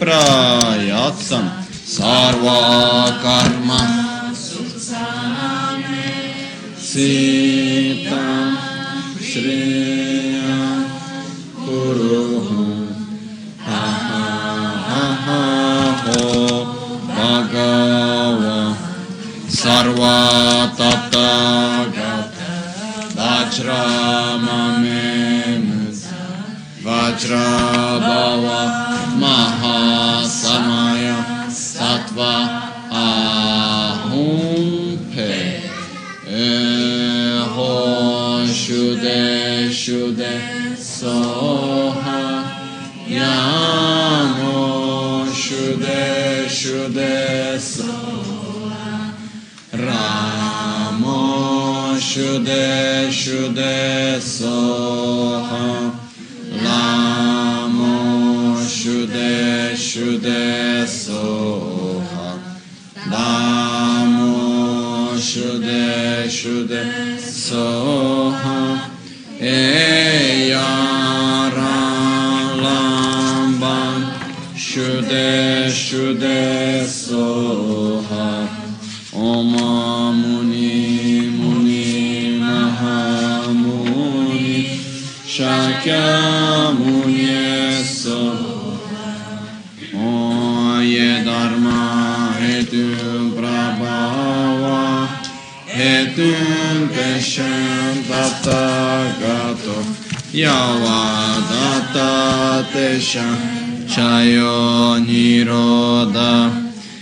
प्रयात्सं सर्वकर्म सुसाने Vishudesoha Muni Muni Mahamuni Shakya Muni Soha Oye Dharma Hetum Prabhava. Hetum Peshem Tathagato chayo nirodha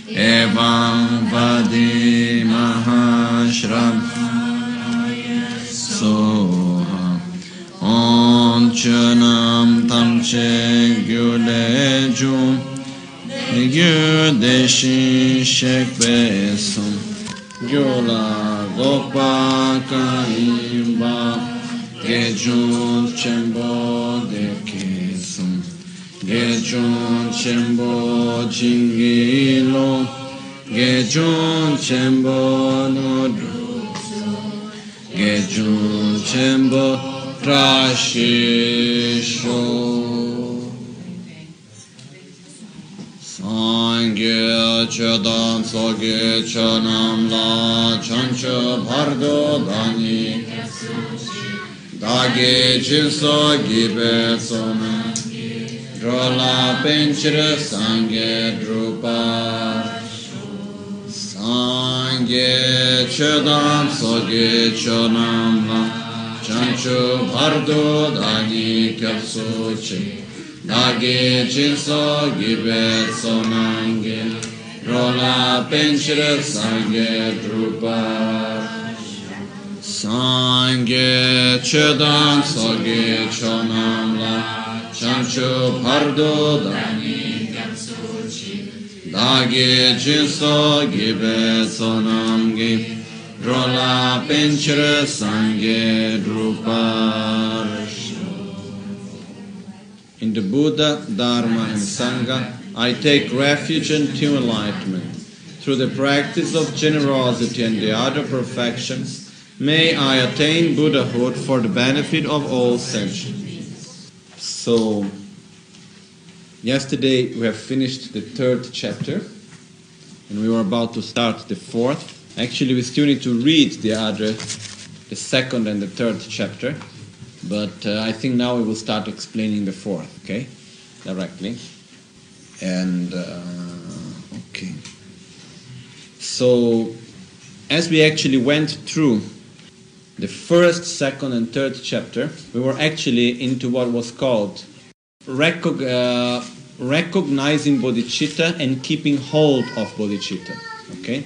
evam vadi mahashrama soha om chanam tam che gyule ju gyu deshi shek besum gyula gopa kaimba gejun chembo Gechon Chenpo Chingilo Gechon Chenpo Nodruso Gechon Chenpo Trashisho Sangye Chedan Soge Chanam La Chancho Bhardo Dani Dage Chinso Gibe Somen Rola Pinchra Sangye Drupa Sangye Chodam Sogye Chonam Chanchu Bardo Dagi Kapsuchi Dagi Chinso Gibet Sonangye Rola Pinchra Sangye Drupa Sangye Chodam Sogye Chonam Chancho Pardo Dani Dage Jinso Gibe Sonamge Rola Penchra Sangye Drupa In the Buddha, Dharma and Sangha, I take refuge into enlightenment. Through the practice of generosity and the other perfections, may I attain Buddhahood for the benefit of all sentients. So, yesterday we have finished the third chapter, and we were about to start the fourth. Actually, we still need to read the other, the second and the third chapter, but uh, I think now we will start explaining the fourth, okay? Directly. And, uh, okay. So, as we actually went through the first, second, and third chapter, we were actually into what was called recog- uh, recognizing bodhicitta and keeping hold of bodhicitta. Okay?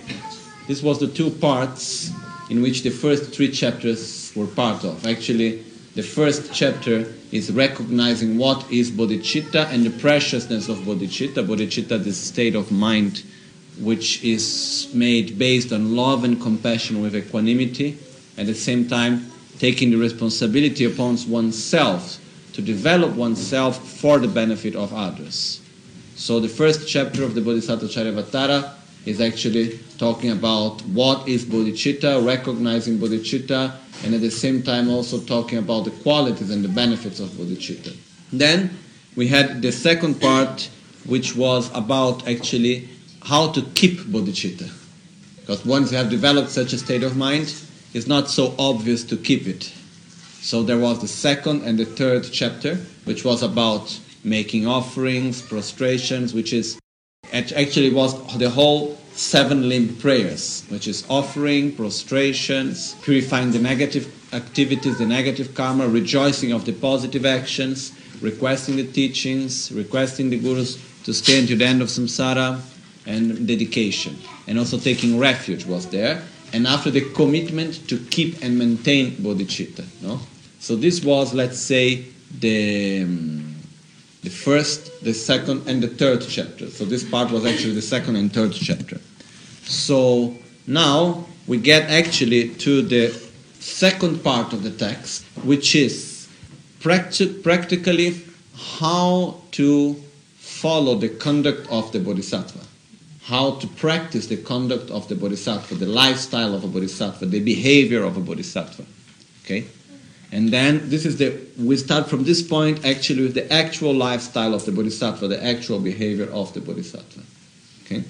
This was the two parts in which the first three chapters were part of. Actually, the first chapter is recognizing what is bodhicitta and the preciousness of bodhicitta. Bodhicitta is a state of mind which is made based on love and compassion with equanimity, at the same time taking the responsibility upon oneself to develop oneself for the benefit of others. So the first chapter of the Bodhisattvacharyavatara is actually talking about what is bodhicitta, recognizing bodhicitta, and at the same time also talking about the qualities and the benefits of bodhicitta. Then we had the second part, which was about actually how to keep bodhicitta. Because once you have developed such a state of mind, it's not so obvious to keep it. So there was the second and the third chapter, which was about making offerings, prostrations, which is actually was the whole seven limb prayers, which is offering, prostrations, purifying the negative activities, the negative karma, rejoicing of the positive actions, requesting the teachings, requesting the gurus to stay until the end of samsara, and dedication. And also taking refuge was there. And after the commitment to keep and maintain bodhicitta. No? So this was, let's say, the. um, the first, the second, and the third chapter. So this part was actually the second and third chapter. So now we get actually to the second part of the text, which is practi- practically how to follow the conduct of the bodhisattva, how to practice the conduct of the bodhisattva, the lifestyle of a bodhisattva, the behavior of a bodhisattva. Okay? And then this is the we start from this point actually with the actual lifestyle of the bodhisattva, the actual behavior of the bodhisattva. Okay?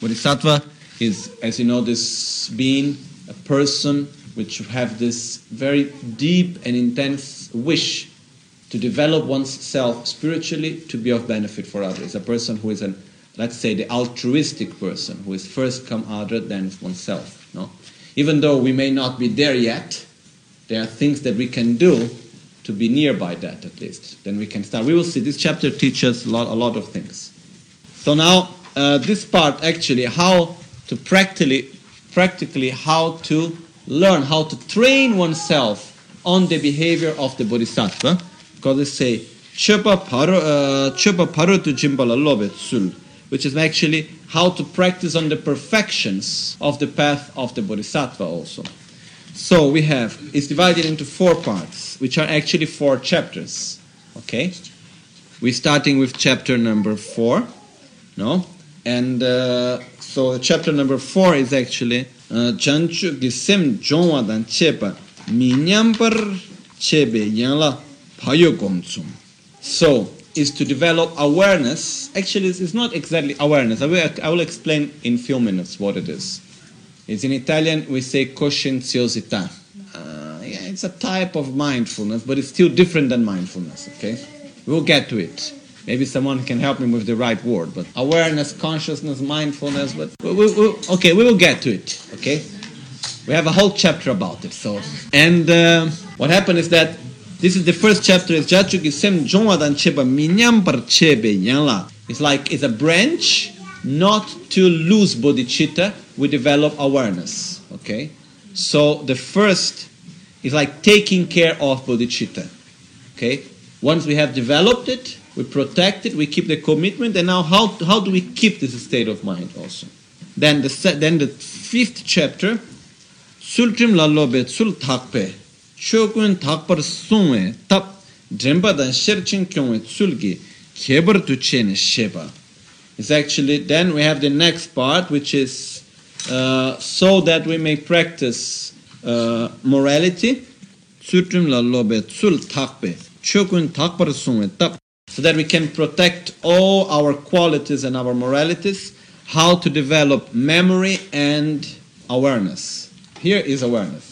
Bodhisattva is, as you know, this being, a person which have this very deep and intense wish to develop oneself spiritually to be of benefit for others. A person who is an, let's say, the altruistic person, who is first come other than oneself. No? Even though we may not be there yet, there are things that we can do to be nearby that at least. Then we can start. We will see. This chapter teaches a lot, a lot of things. So now uh, this part actually how to practically, practically how to learn how to train oneself on the behavior of the bodhisattva. Because they say chepa paro uh, chepa paro tu jimbala lobe sul, which is actually how to practice on the perfections of the path of the bodhisattva also. So we have, it's divided into four parts, which are actually four chapters. Okay? We're starting with chapter number four, no? And uh, so chapter number four is actually Chanchu Gisem Jongwa Chepa Minyampar Chebe Yanla Payo. So, is to develop awareness. Actually, it's not exactly awareness. I will, I will explain in few minutes what it is. It's in Italian we say coscienziosità. Uh, yeah, it's a type of mindfulness, but it's still different than mindfulness. Okay, we'll get to it. Maybe someone can help me with the right word. But awareness, consciousness, mindfulness. But we, we, we, okay, we will get to it. Okay, we have a whole chapter about it. So, and uh, what happened is that this is the first chapter. Jongwadan Cheba Minyam. It's like it's a branch not to lose bodhicitta, we develop awareness. Okay? So the first is like taking care of bodhicitta. Okay? Once we have developed it, we protect it, we keep the commitment, and now how, how do we keep this state of mind also? Then the, then the fifth chapter, Sultrim lalobe sul chokun takpar sungwe, tap, dremba dan sherchin kyongwe tsulgi, kebar tu chene sheba. It's actually, then we have the next part, which is uh, so that we may practice uh, morality. Sutrim la lobe tsul takpe, chokun takpar sungwe, tap, so that we can protect all our qualities and our moralities, how to develop memory and awareness. Here is awareness.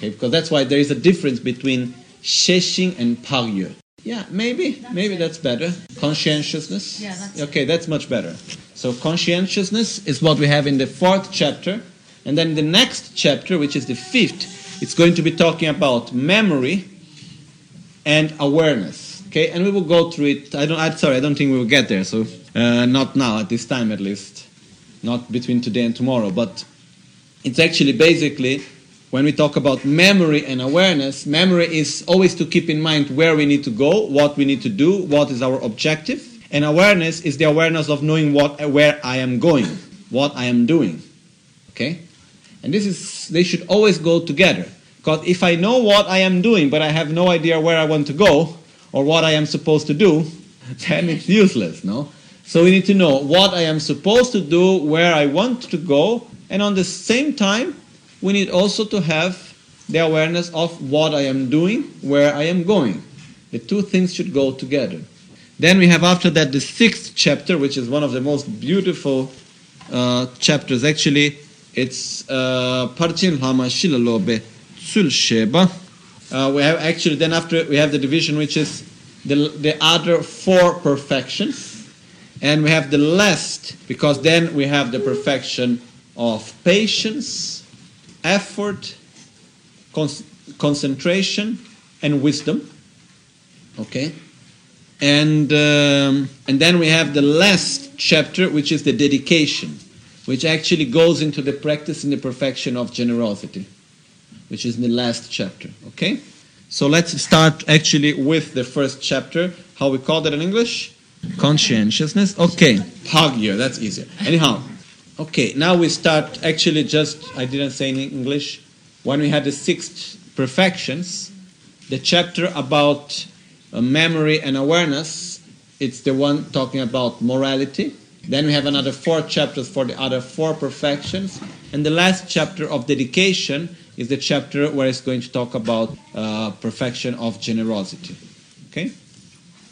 Okay, because that's why there is a difference between sheshing and parye. Yeah, maybe, maybe that's better. Conscientiousness. Yeah, that's- okay. That's much better. So conscientiousness is what we have in the fourth chapter, and then the next chapter, which is the fifth, it's going to be talking about memory and awareness. Okay, and we will go through it. I don't. I'm sorry. I don't think we will get there. So uh, not now, at this time at least, not between today and tomorrow. But it's actually basically when we talk about memory and awareness. Memory is always to keep in mind where we need to go, what we need to do, what is our objective, and awareness is the awareness of knowing what where I am going, what I am doing. Okay, and this is they should always go together. Because if I know what I am doing, but I have no idea where I want to go, or what I am supposed to do, then it's useless, no? So we need to know what I am supposed to do, where I want to go, and on the same time, we need also to have the awareness of what I am doing, where I am going. The two things should go together. Then we have after that the sixth chapter, which is one of the most beautiful uh, chapters. Actually, it's uh, Parchin Lama Shilalobe Tsul Sheba. Uh, we have actually then after we have the division which is the, the other four perfections, and we have the last because then we have the perfection of patience, effort, con- concentration, and wisdom. Okay, and um, and then we have the last chapter, which is the dedication, which actually goes into the practice and the perfection of generosity, which is in the last chapter. Okay, so let's start actually with the first chapter. How we call that in English? Conscientiousness. Okay, Pagya. That's easier. Anyhow, okay. Now we start actually just I didn't say in English when we had the six perfections, the chapter about uh, memory and awareness, it's the one talking about morality. Then we have another four chapters for the other four perfections. And the last chapter of dedication is the chapter where it's going to talk about uh, perfection of generosity. Okay?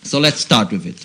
So let's start with it.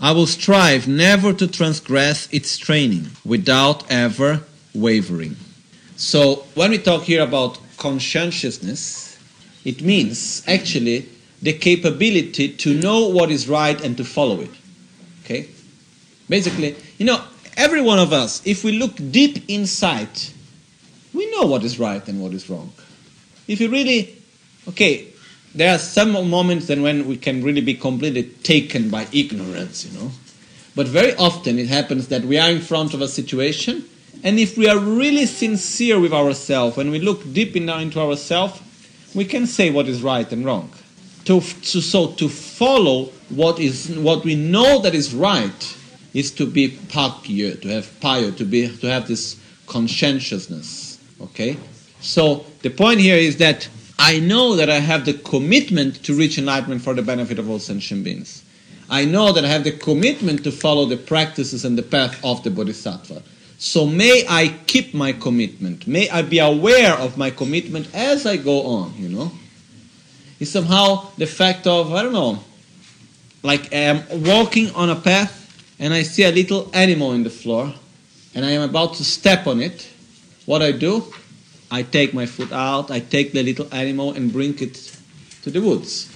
I will strive never to transgress its training without ever wavering. So, when we talk here about conscientiousness, it means actually the capability to know what is right and to follow it. Okay? Basically, you know, every one of us, if we look deep inside, we know what is right and what is wrong. If you really, okay, there are some moments then when we can really be completely taken by ignorance, you know. But very often it happens that we are in front of a situation, and if we are really sincere with ourselves, and we look deep in, into ourselves, we can say what is right and wrong. To, to, so to follow what is what we know that is right is to be pakya, to have paya, to be to have this conscientiousness. Okay? So the point here is that I know that I have the commitment to reach enlightenment for the benefit of all sentient beings. I know that I have the commitment to follow the practices and the path of the Bodhisattva. So may I keep my commitment. May I be aware of my commitment as I go on, you know. It's somehow the fact of, I don't know, like I'm walking on a path and I see a little animal in the floor and I am about to step on it. What I do? I take my foot out, I take the little animal and bring it to the woods.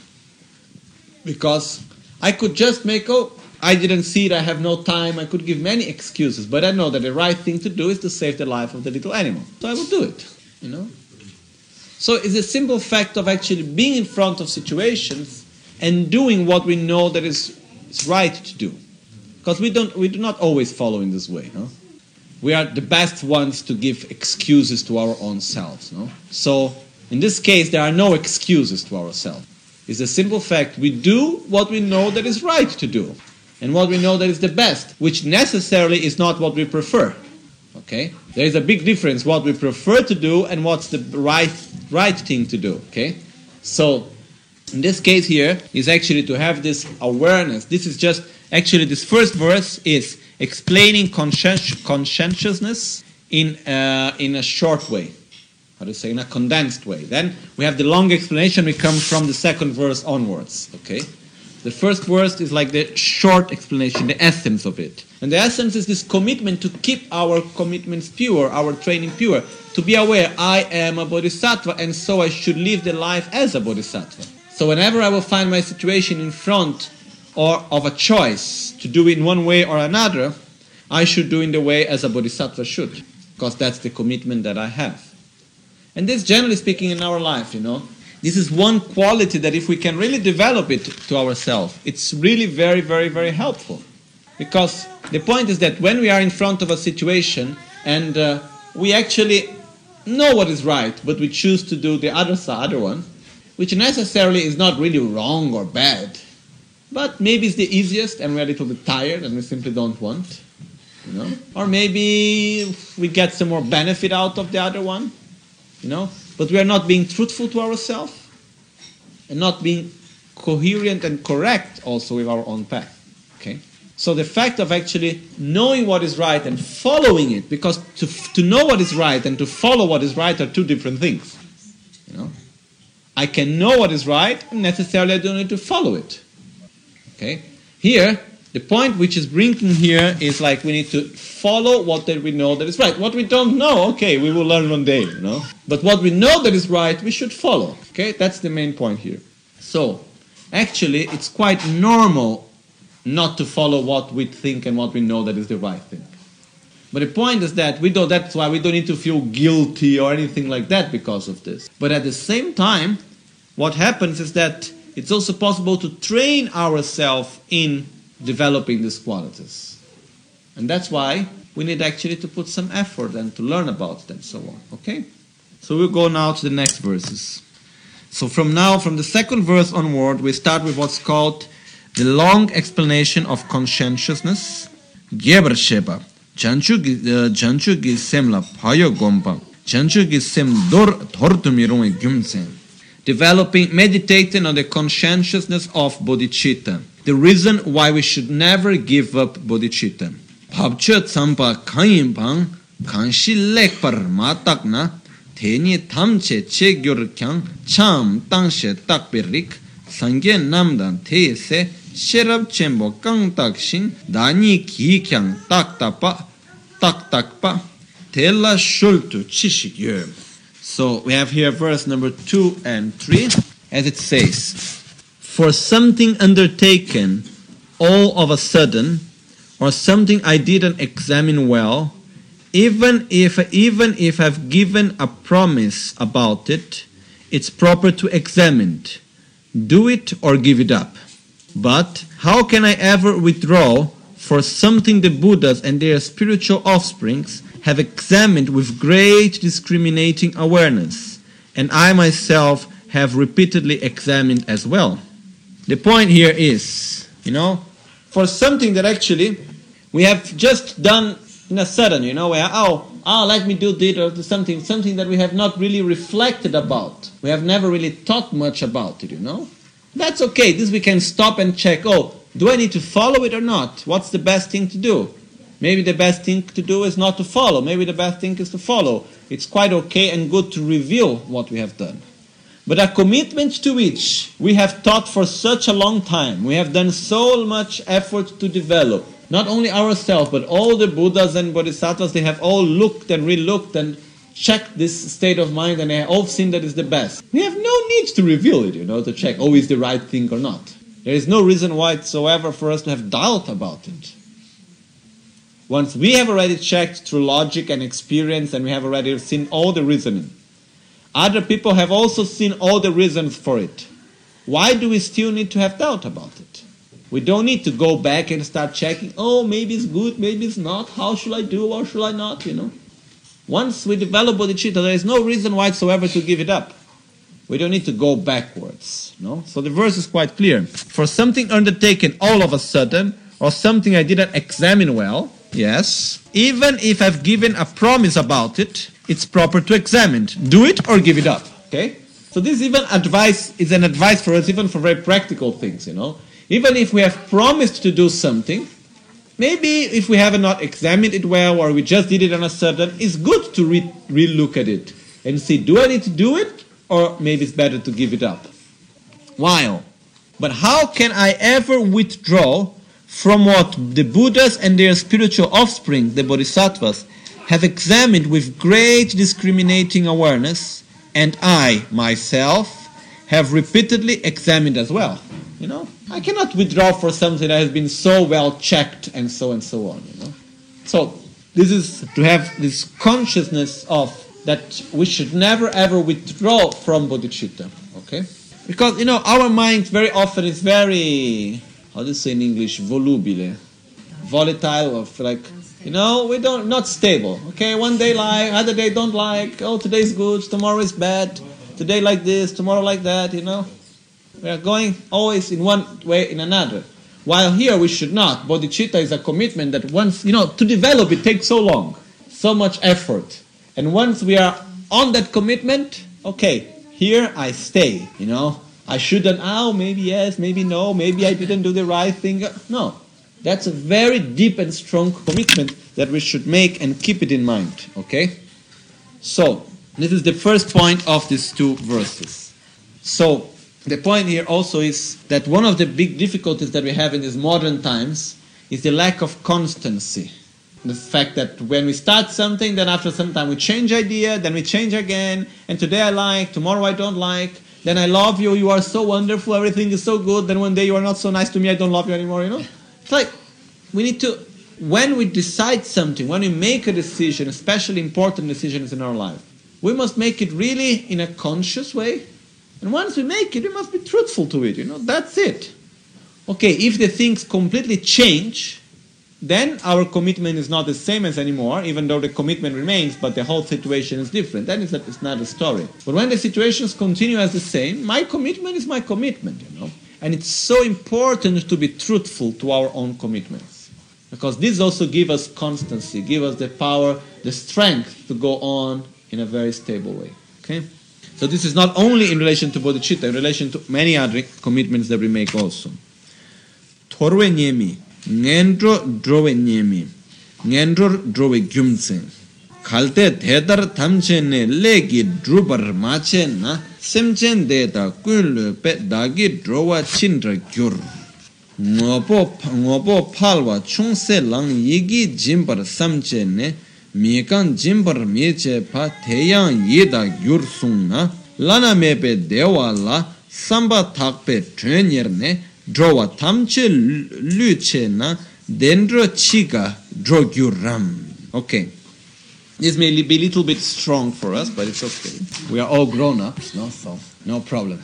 Because I could just make, oh, I didn't see it, I have no time, I could give many excuses, but I know that the right thing to do is to save the life of the little animal. So I will do it, you know? So it's a simple fact of actually being in front of situations and doing what we know that is, is right to do. Because we, don't, we do not always follow in this way, no? We are the best ones to give excuses to our own selves. No? So, in this case, there are no excuses to ourselves. It's a simple fact we do what we know that is right to do, and what we know that is the best, which necessarily is not what we prefer. Okay? There is a big difference what we prefer to do and what's the right right thing to do. Okay? So, in this case here is actually to have this awareness. This is just actually this first verse is explaining conscien- conscientiousness in, uh, in a short way. How to say, in a condensed way. Then we have the long explanation, we come from the second verse onwards. Okay? The first verse is like the short explanation, the essence of it. And the essence is this commitment to keep our commitments pure, our training pure, to be aware I am a bodhisattva and so I should live the life as a bodhisattva. So whenever I will find my situation in front or of a choice to do it in one way or another, I should do in the way as a bodhisattva should, because that's the commitment that I have. And this, generally speaking, in our life, you know, this is one quality that if we can really develop it to ourselves, it's really very, very, very helpful. Because the point is that when we are in front of a situation and uh, we actually know what is right, but we choose to do the other other one, which necessarily is not really wrong or bad, but maybe it's the easiest and we're a little bit tired and we simply don't want, you know, or maybe we get some more benefit out of the other one, you know, but we are not being truthful to ourselves and not being coherent and correct also with our own path. Okay? So the fact of actually knowing what is right and following it, because to, to know what is right and to follow what is right are two different things. You know? I can know what is right, and necessarily I don't need to follow it. Okay? Here, the point which is bringing here is like we need to follow what that we know that is right. What we don't know, okay, we will learn one day, you know. But what we know that is right, we should follow. Okay, that's the main point here. So, actually, it's quite normal not to follow what we think and what we know that is the right thing. But the point is that we don't. That's why we don't need to feel guilty or anything like that because of this. But at the same time, what happens is that it's also possible to train ourselves in developing these qualities. And that's why we need actually to put some effort and to learn about them, so on. Okay? So we'll go now to the next verses. So from now, from the second verse onward, we start with what's called the long explanation of conscientiousness. Geber Sheba. Janchu gi uh, sem payo gompa. Janchu gi sem dor tortumirung. Developing, meditating on the conscientiousness of bodhicitta. The reason why we should never give up bodhicitta. Pabcha tsampa kanyim pang kanshi lekpar matak na teni tamche che gyor kyang cham tangshe takpirik sangye namdan te se sherab chenbo kang takshin dani ki kyang tak tapa tak takpa tela shultu chishik So we have here verse number 2 and 3 as it says for something undertaken all of a sudden or something I didn't examine well, even if even if I've given a promise about it, it's proper to examine it. Do it or give it up. But how can I ever withdraw for something the Buddhas and their spiritual offsprings have examined with great discriminating awareness, and I myself have repeatedly examined as well? The point here is, you know, for something that actually we have just done in a sudden, you know, where, oh, oh, let me do this or do something, something that we have not really reflected about. We have never really thought much about it, you know. That's okay. This we can stop and check. Oh, do I need to follow it or not? What's the best thing to do? Maybe the best thing to do is not to follow. Maybe the best thing is to follow. It's quite okay and good to reveal what we have done. But a commitment to which we have taught for such a long time, we have done so much effort to develop, not only ourselves, but all the Buddhas and Bodhisattvas, they have all looked and relooked and checked this state of mind and they have all seen that is the best. We have no need to reveal it, you know, to check, oh, is the right thing or not. There is no reason whatsoever for us to have doubt about it. Once we have already checked through logic and experience and we have already seen all the reasoning, other people have also seen all the reasons for it. Why do we still need to have doubt about it? We don't need to go back and start checking, oh, maybe it's good, maybe it's not, how should I do or should I not, you know? Once we develop bodhicitta, there is no reason whatsoever to give it up. We don't need to go backwards. No? So the verse is quite clear. For something undertaken all of a sudden, or something I didn't examine well, yes, even if I've given a promise about it, it's proper to examine. Do it or give it up. Okay? So this even advice is an advice for us even for very practical things, you know. Even if we have promised to do something, maybe if we have not examined it well or we just did it on a sudden, it's good to re- re-look at it and see, do I need to do it or maybe it's better to give it up. While, but how can I ever withdraw from what the Buddhas and their spiritual offspring, the Bodhisattvas, have examined with great discriminating awareness, and I, myself, have repeatedly examined as well. You know, I cannot withdraw for something that has been so well checked and so and so on. You know, so this is to have this consciousness of that we should never ever withdraw from bodhicitta. Okay, because you know our mind very often is very how do you say in English volubile, volatile, of like, you know, we don't not stable. Okay, one day like, other day don't like. Oh, today's good, tomorrow is bad. Today like this, tomorrow like that. You know, we are going always in one way in another. While here we should not. Bodhicitta is a commitment that once you know to develop it takes so long, so much effort, and once we are on that commitment, okay, here I stay. You know, I shouldn't. Oh, maybe yes, maybe no, maybe I didn't do the right thing. No, that's a very deep and strong commitment that we should make and keep it in mind. Okay? So, this is the first point of these two verses. So, the point here also is that one of the big difficulties that we have in these modern times is the lack of constancy. The fact that when we start something, then after some time we change idea, then we change again, and today I like, tomorrow I don't like, then I love you, you are so wonderful, everything is so good, then one day you are not so nice to me, I don't love you anymore, you know? It's like we need to, when we decide something, when we make a decision, especially important decisions in our life, we must make it really in a conscious way. And once we make it, we must be truthful to it, you know, that's it. Okay, if the things completely change, then our commitment is not the same as anymore, even though the commitment remains, but the whole situation is different. Then it's, it's not a story. But when the situations continue as the same, my commitment is my commitment, you know. And it's so important to be truthful to our own commitments. Because this also gives us constancy, give us the power, the strength to go on in a very stable way. Okay? So this is not only in relation to bodhicitta, in relation to many other commitments that we make also. Torwe nyemi, ngendro drowe nyemi, ngendro drowe gyumtse. Kalte thedar thamche ne legi drubar mache na semchen deta kunlu pe dagi drowa chindra gyur. Ngopo, ngopo palwa chungse lang yigi jimbar samche ne mikan jimbar meche pa teyang yeda gyur sung na lana mepe dewa la samba thakpe trenyer ne drowa tamche luche na dendro chiga dro gyur ram. Okay. This may be a little bit strong for us, but it's okay. We are all grown ups, no? So, no problem.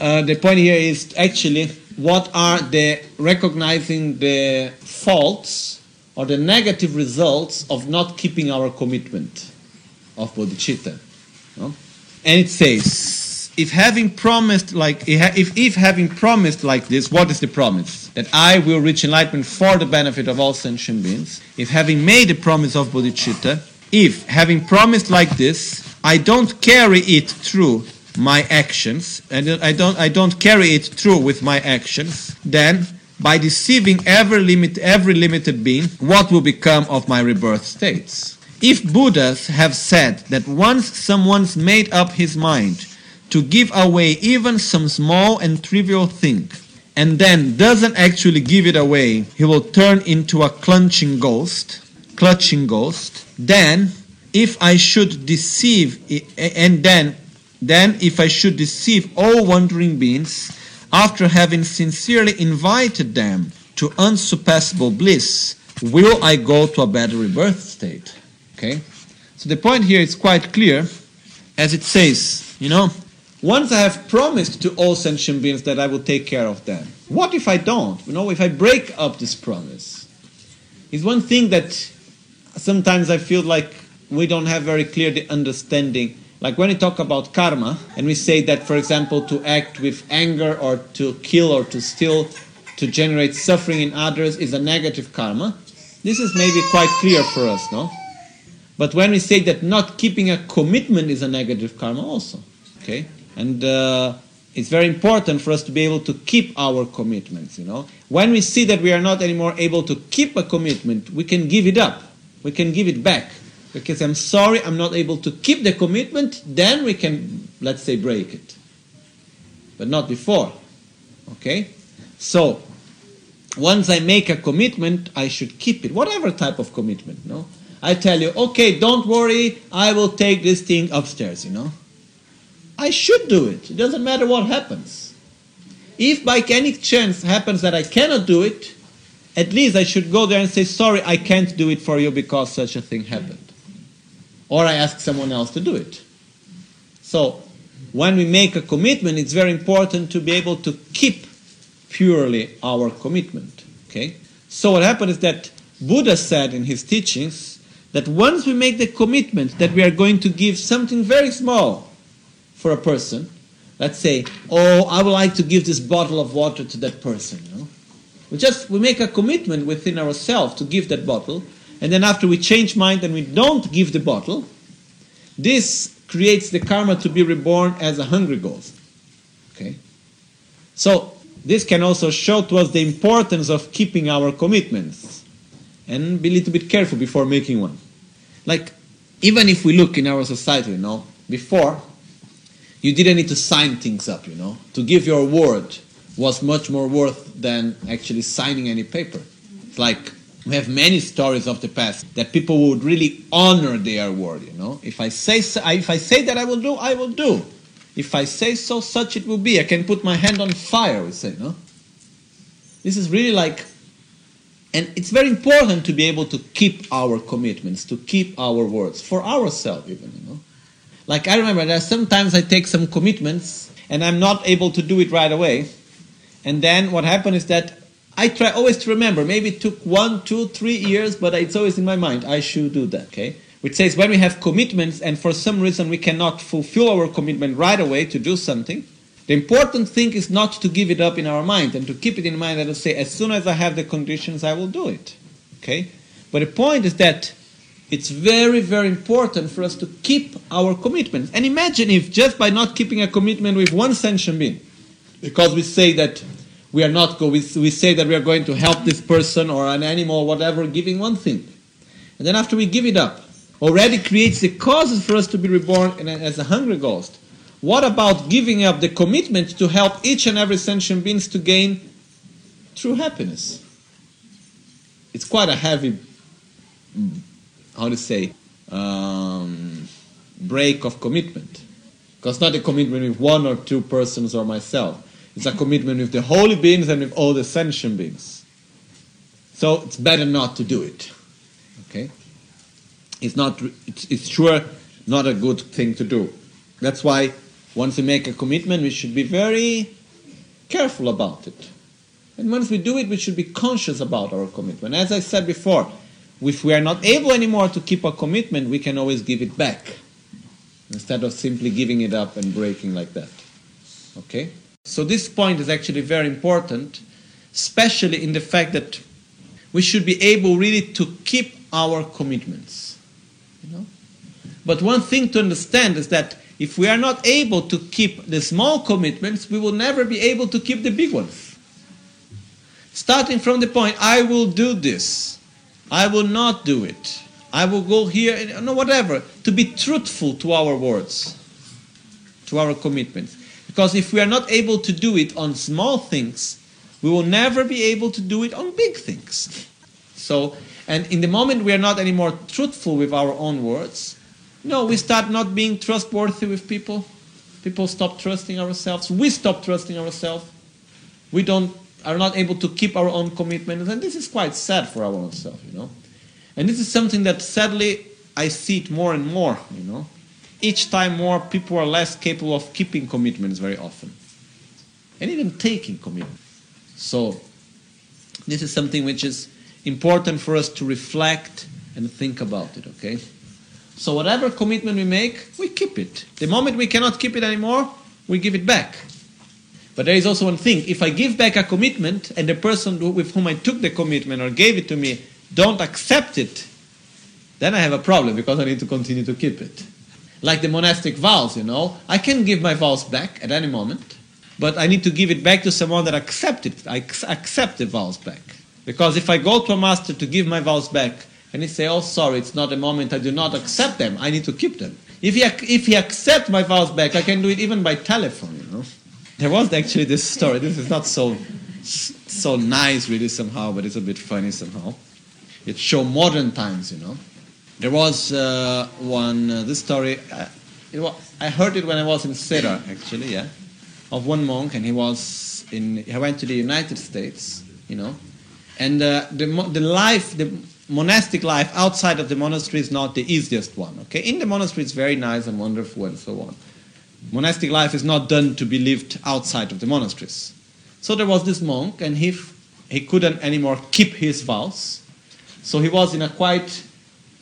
Uh, the point here is actually what are the recognizing the faults or the negative results of not keeping our commitment of bodhicitta. no? And it says, if having promised like if, if having promised like this, what is the promise? That I will reach enlightenment for the benefit of all sentient beings. If having made a promise of bodhicitta, if having promised like this, I don't carry it through my actions, and I don't I don't carry it through with my actions, then by deceiving every limit every limited being, what will become of my rebirth states? If Buddhas have said that once someone's made up his mind to give away even some small and trivial thing, and then doesn't actually give it away, he will turn into a clutching ghost, clutching ghost. Then, if I should deceive, and then, then if I should deceive all wandering beings, after having sincerely invited them to unsurpassable bliss, will I go to a better rebirth state? Okay? So the point here is quite clear, as it says, you know, once I have promised to all sentient beings that I will take care of them, what if I don't? You know, if I break up this promise? It's one thing that sometimes I feel like we don't have very clear the understanding. Like when we talk about karma, and we say that, for example, to act with anger or to kill or to steal, to generate suffering in others is a negative karma. This is maybe quite clear for us, no? But when we say that not keeping a commitment is a negative karma, also, okay? And uh, it's very important for us to be able to keep our commitments, you know? When we see that we are not anymore able to keep a commitment, we can give it up. We can give it back. Because I'm sorry, I'm not able to keep the commitment, then we can, let's say, break it. But not before. Okay? So, once I make a commitment, I should keep it, whatever type of commitment, no? I tell you, okay, don't worry, I will take this thing upstairs, you know? I should do it. It doesn't matter what happens. If by any chance happens that I cannot do it, at least I should go there and say, sorry, I can't do it for you because such a thing happened. Or I ask someone else to do it. So, when we make a commitment, it's very important to be able to keep purely our commitment. Okay? So what happened is that Buddha said in his teachings that once we make the commitment that we are going to give something very small for a person, let's say, oh, I would like to give this bottle of water to that person, you know. We just we make a commitment within ourselves to give that bottle, and then after we change mind and we don't give the bottle, this creates the karma to be reborn as a hungry ghost. Okay? So this can also show to us the importance of keeping our commitments and be a little bit careful before making one. Like, even if we look in our society, you know, before, you didn't need to sign things up, you know. To give your word was much more worth than actually signing any paper. It's like we have many stories of the past that people would really honor their word, you know. If I say so, if I say that I will do, I will do. If I say so, such it will be. I can put my hand on fire, we say, no? This is really like and it's very important to be able to keep our commitments, to keep our words for ourselves, even. You know, like I remember that sometimes I take some commitments and I'm not able to do it right away, and then what happened is that I try always to remember. Maybe it took one, two, three years, but it's always in my mind. I should do that. Okay, which says when we have commitments and for some reason we cannot fulfill our commitment right away to do something the important thing is not to give it up in our mind and to keep it in mind and to say, as soon as I have the conditions, I will do it. Okay? But the point is that it's very, very important for us to keep our commitments. And imagine if just by not keeping a commitment with one sentient being, because we say that we are not go, we, we say that we are going to help this person or an animal or whatever, giving one thing. And then after we give it up, already creates the causes for us to be reborn as a hungry ghost. What about giving up the commitment to help each and every sentient beings to gain true happiness? It's quite a heavy, how to say, um, break of commitment. Because not a commitment with one or two persons or myself. It's a commitment with the holy beings and with all the sentient beings. So it's better not to do it. Okay? It's not. It's, it's sure not a good thing to do. That's why once we make a commitment, we should be very careful about it. And once we do it, we should be conscious about our commitment. As I said before, if we are not able anymore to keep a commitment, we can always give it back instead of simply giving it up and breaking like that. Okay? So this point is actually very important, especially in the fact that we should be able really to keep our commitments. You know? But one thing to understand is that if we are not able to keep the small commitments, we will never be able to keep the big ones. Starting from the point, I will do this, I will not do it, I will go here, no, whatever, to be truthful to our words, to our commitments. Because if we are not able to do it on small things, we will never be able to do it on big things. So, and in the moment we are not anymore truthful with our own words, no, we start not being trustworthy with people. People stop trusting ourselves. We stop trusting ourselves. We don't are not able to keep our own commitments, and this is quite sad for our own self, you know. And this is something that sadly I see it more and more, you know. Each time more people are less capable of keeping commitments very often. And even taking commitments. So this is something which is important for us to reflect and think about it, okay? So whatever commitment we make, we keep it. The moment we cannot keep it anymore, we give it back. But there is also one thing. If I give back a commitment and the person with whom I took the commitment or gave it to me don't accept it, then I have a problem because I need to continue to keep it. Like the monastic vows, you know. I can give my vows back at any moment, but I need to give it back to someone that accepts it. I accept the vows back. Because if I go to a master to give my vows back and he say, "Oh, sorry, it's not a moment. I do not accept them. I need to keep them." If he if he accepts my vows back, I can do it even by telephone. You know, there was actually this story. This is not so so nice, really somehow, but it's a bit funny somehow. It show modern times. You know, there was uh, one uh, this story. Uh, was, I heard it when I was in Sera, actually, yeah, of one monk, and he was in. He went to the United States, you know, and uh, the the life the monastic life outside of the monastery is not the easiest one. Okay, in the monastery it's very nice and wonderful and so on. Monastic life is not done to be lived outside of the monasteries. So there was this monk, and he he couldn't anymore keep his vows. So he was in a quite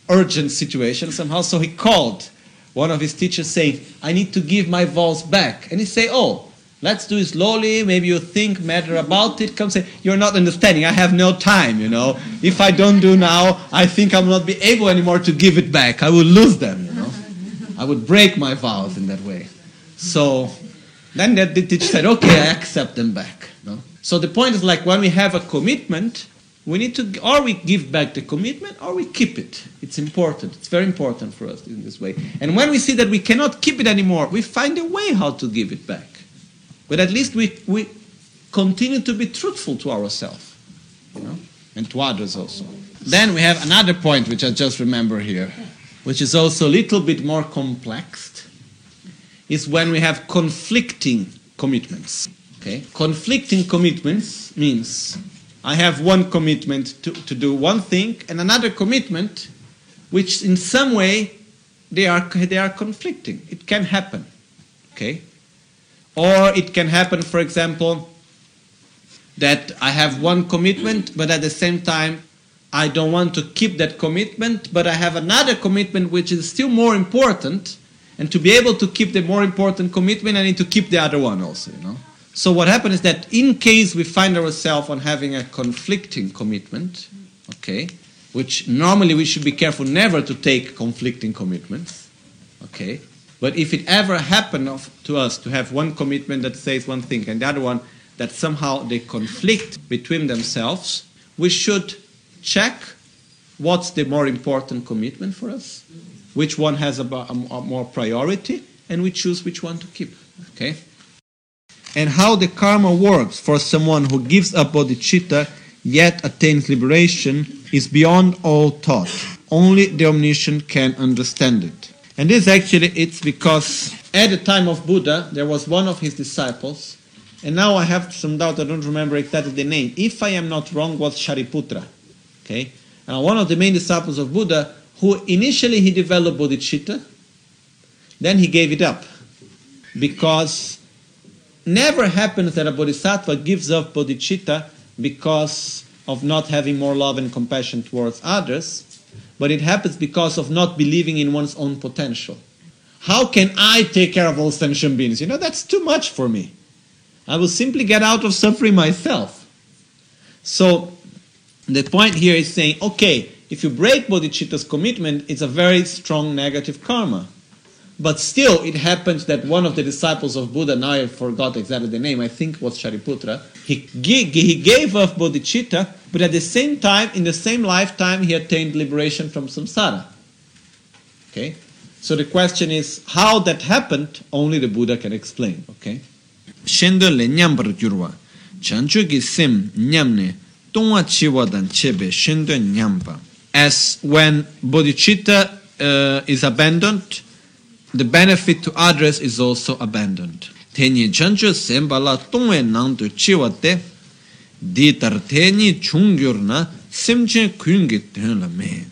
urgent situation somehow. So he called one of his teachers saying, I need to give my vows back. And he say, Oh, let's do it slowly. Maybe you think matter about it. Come say, You're not understanding. I have no time, you know. If I don't do now, I think I will not be able anymore to give it back. I will lose them, you know. I would break my vows in that way. So then the teacher said, Okay, I accept them back. No? So the point is like when we have a commitment, we need to or we give back the commitment or we keep it. It's important. It's very important for us in this way. And when we see that we cannot keep it anymore we find a way how to give it back. But at least we, we continue to be truthful to ourselves you know and to others also. Then we have another point which i just remember here which is also a little bit more complex is when we have conflicting commitments okay conflicting commitments means I have one commitment to, to do one thing and another commitment which in some way they are, they are conflicting. It can happen. Okay? Or it can happen, for example, that I have one commitment, but at the same time, I don't want to keep that commitment, but I have another commitment which is still more important. And to be able to keep the more important commitment, I need to keep the other one also, you know. So what happens is that in case we find ourselves on having a conflicting commitment, okay, which normally we should be careful never to take conflicting commitments, okay, but if it ever happens to us to have one commitment that says one thing and the other one that somehow they conflict between themselves, we should check what's the more important commitment for us, which one has a, a more priority, and we choose which one to keep. Okay? And how the karma works for someone who gives up bodhicitta yet attains liberation is beyond all thought. Only the omniscient can understand it. And this actually it's because at the time of Buddha there was one of his disciples, and now I have some doubt, I don't remember exactly the name. If I am not wrong, was Shariputra. Okay? And one of the main disciples of Buddha, who initially he developed bodhicitta, then he gave it up. Because never happens that a bodhisattva gives up bodhicitta because of not having more love and compassion towards others, but it happens because of not believing in one's own potential. How can I take care of all sentient beings? You know, that's too much for me. I will simply get out of suffering myself. So, the point here is saying, okay, if you break bodhicitta's commitment, it's a very strong negative karma. But still, it happens that one of the disciples of Buddha, now I forgot exactly the name, I think it was Shariputra, he, he gave up bodhicitta, but at the same time, in the same lifetime, he attained liberation from samsara. Okay? So the question is, how that happened, only the Buddha can explain. Okay? Shendo le nyambar chanchu ki sim nyamne, tongwa chiwa dan chebe shendo nyamba. As when bodhicitta uh, is abandoned, the benefit to others is also abandoned. Tenyi chancho sembala tongwe nangdu chiwa di tar tenyi chungyur na simchen kungi tenla me.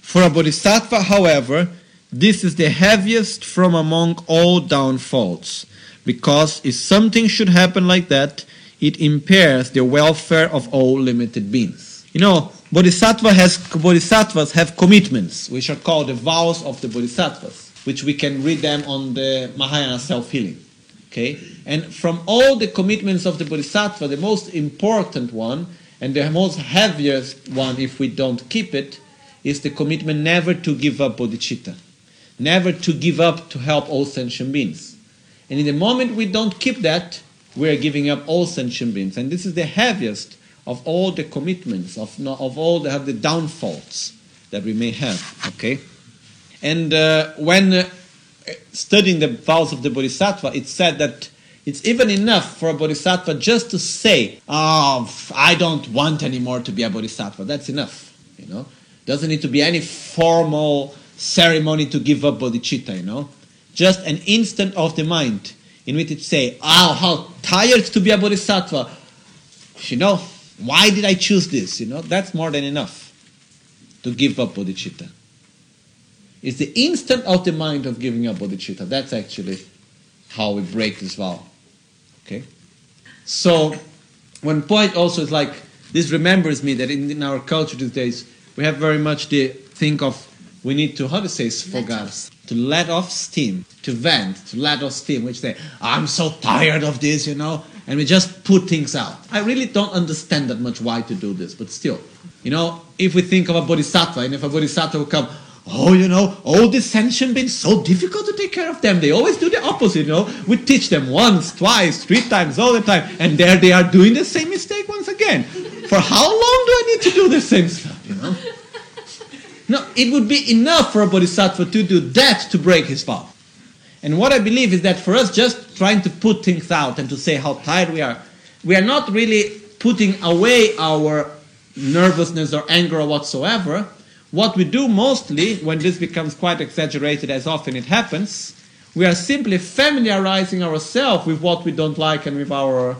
For a bodhisattva, however, this is the heaviest from among all downfalls, because if something should happen like that, it impairs the welfare of all limited beings. You know, bodhisattva has, bodhisattvas have commitments, which are called the vows of the bodhisattvas which we can read them on the Mahayana self healing. Okay? And from all the commitments of the Bodhisattva, the most important one and the most heaviest one, if we don't keep it, is the commitment never to give up bodhicitta, never to give up to help all sentient beings. And in the moment we don't keep that, we are giving up all sentient beings. And this is the heaviest of all the commitments, of, of all the, the downfalls that we may have. Okay? And uh, when uh, studying the vows of the Bodhisattva, it said that it's even enough for a Bodhisattva just to say, "Oh, I don't want anymore to be a Bodhisattva." That's enough, you know. Doesn't need to be any formal ceremony to give up bodhicitta, you know. Just an instant of the mind in which it say, "Oh, how tired to be a Bodhisattva." You know, why did I choose this? You know, that's more than enough to give up bodhicitta. It's the instant of the mind of giving up bodhicitta. That's actually how we break this vow. Okay? So, one point also is like this remembers me that in, in our culture these days we have very much the think of we need to how to say sfogar to let off steam to vent to let off steam which say i'm so tired of this you know and we just put things out i really don't understand that much why to do this but still you know if we think of a bodhisattva and if a bodhisattva will come Oh, you know, all this sentient beings, so difficult to take care of them. They always do the opposite, you know. We teach them once, twice, three times, all the time, and there they are doing the same mistake once again. For how long do I need to do the same stuff, you know? No, it would be enough for a bodhisattva to do that to break his vow. And what I believe is that for us just trying to put things out and to say how tired we are, we are not really putting away our nervousness or anger or whatsoever. What we do mostly, when this becomes quite exaggerated, as often it happens, we are simply familiarizing ourselves with what we don't like and with our,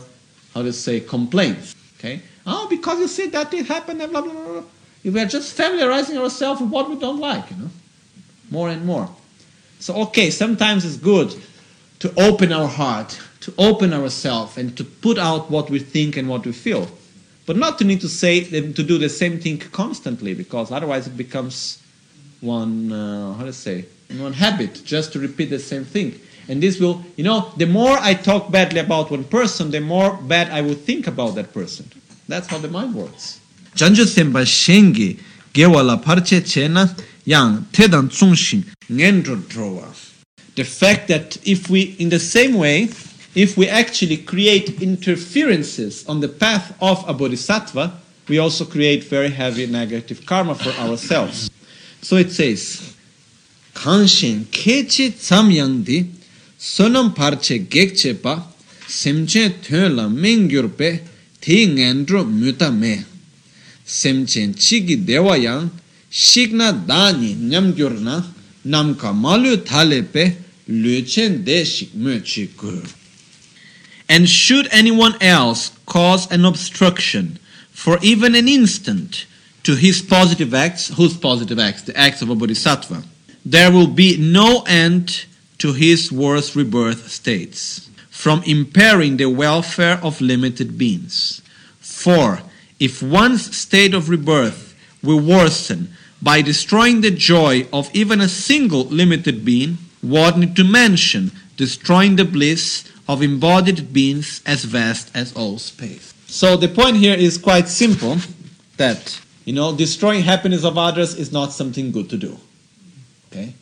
how to say, complaints. Okay? Oh, because you see that it happened and blah, blah, blah. We are just familiarizing ourselves with what we don't like, you know, more and more. So, okay, sometimes it's good to open our heart, to open ourselves, and to put out what we think and what we feel. But not to need to say to do the same thing constantly, because otherwise it becomes one uh, how to say one habit just to repeat the same thing. And this will, you know, the more I talk badly about one person, the more bad I will think about that person. That's how the mind works. janju semba shengi gewala parche chena yang tedan tsungshin ngendro. The fact that if we, in the same way, if we actually create interferences on the path of a bodhisattva, we also create very heavy negative karma for ourselves. So it says, Kanshin kechi tsamyangdi sonam parche gekchepa semche thöla mengyurpe thi ngendro muta me. semchen chigi dewa yang shikna dani nyamgyurna namka malu thalepe And should anyone else cause an obstruction for even an instant to his positive acts, whose positive acts? The acts of a bodhisattva. There will be no end to his worst rebirth states from impairing the welfare of limited beings. For if one's state of rebirth will worsen by destroying the joy of even a single limited being, what need to mention destroying the bliss of embodied beings as vast as all space. So the point here is quite simple that you know destroying happiness of others is not something good to do. Okay?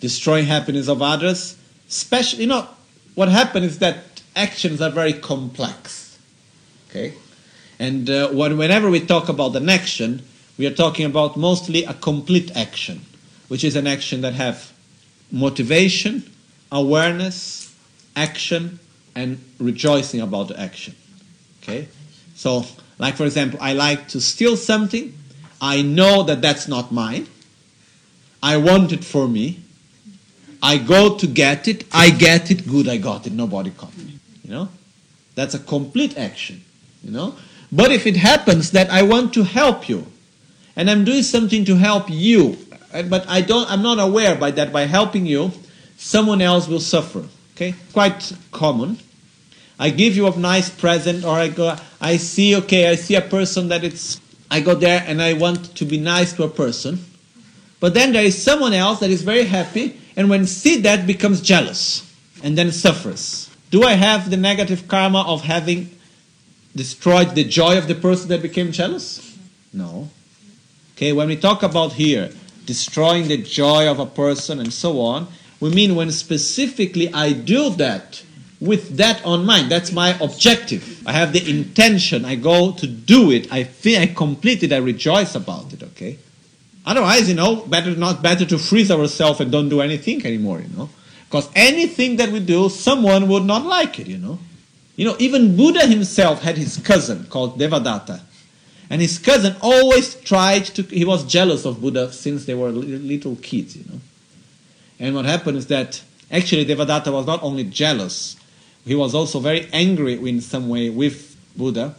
Destroying happiness of others, special you know what happens is that actions are very complex. Okay? And uh, when, whenever we talk about an action, we are talking about mostly a complete action, which is an action that have motivation, awareness, action, and rejoicing about the action. Okay? So, like for example, I like to steal something. I know that that's not mine. I want it for me. I go to get it. I get it. Good, I got it. Nobody caught me. You know? That's a complete action. You know? But if it happens that I want to help you, and I'm doing something to help you, uh, but I don't, I'm not aware by that by helping you, someone else will suffer. Okay, quite common. I give you a nice present, or I go, I see, okay, I see a person that it's, I go there and I want to be nice to a person, but then there is someone else that is very happy, and when see that becomes jealous and then suffers. Do I have the negative karma of having destroyed the joy of the person that became jealous? No. Okay, when we talk about here destroying the joy of a person and so on, we mean when specifically I do that with that on mind. That's my objective. I have the intention. I go to do it. I feel I complete it. I rejoice about it. Okay. Otherwise, you know, better not better to freeze ourselves and don't do anything anymore. You know, because anything that we do, someone would not like it. You know. You know, even Buddha himself had his cousin called Devadatta. And his cousin always tried to, he was jealous of Buddha since they were little kids, you know. And what happened is that actually Devadatta was not only jealous, he was also very angry in some way with Buddha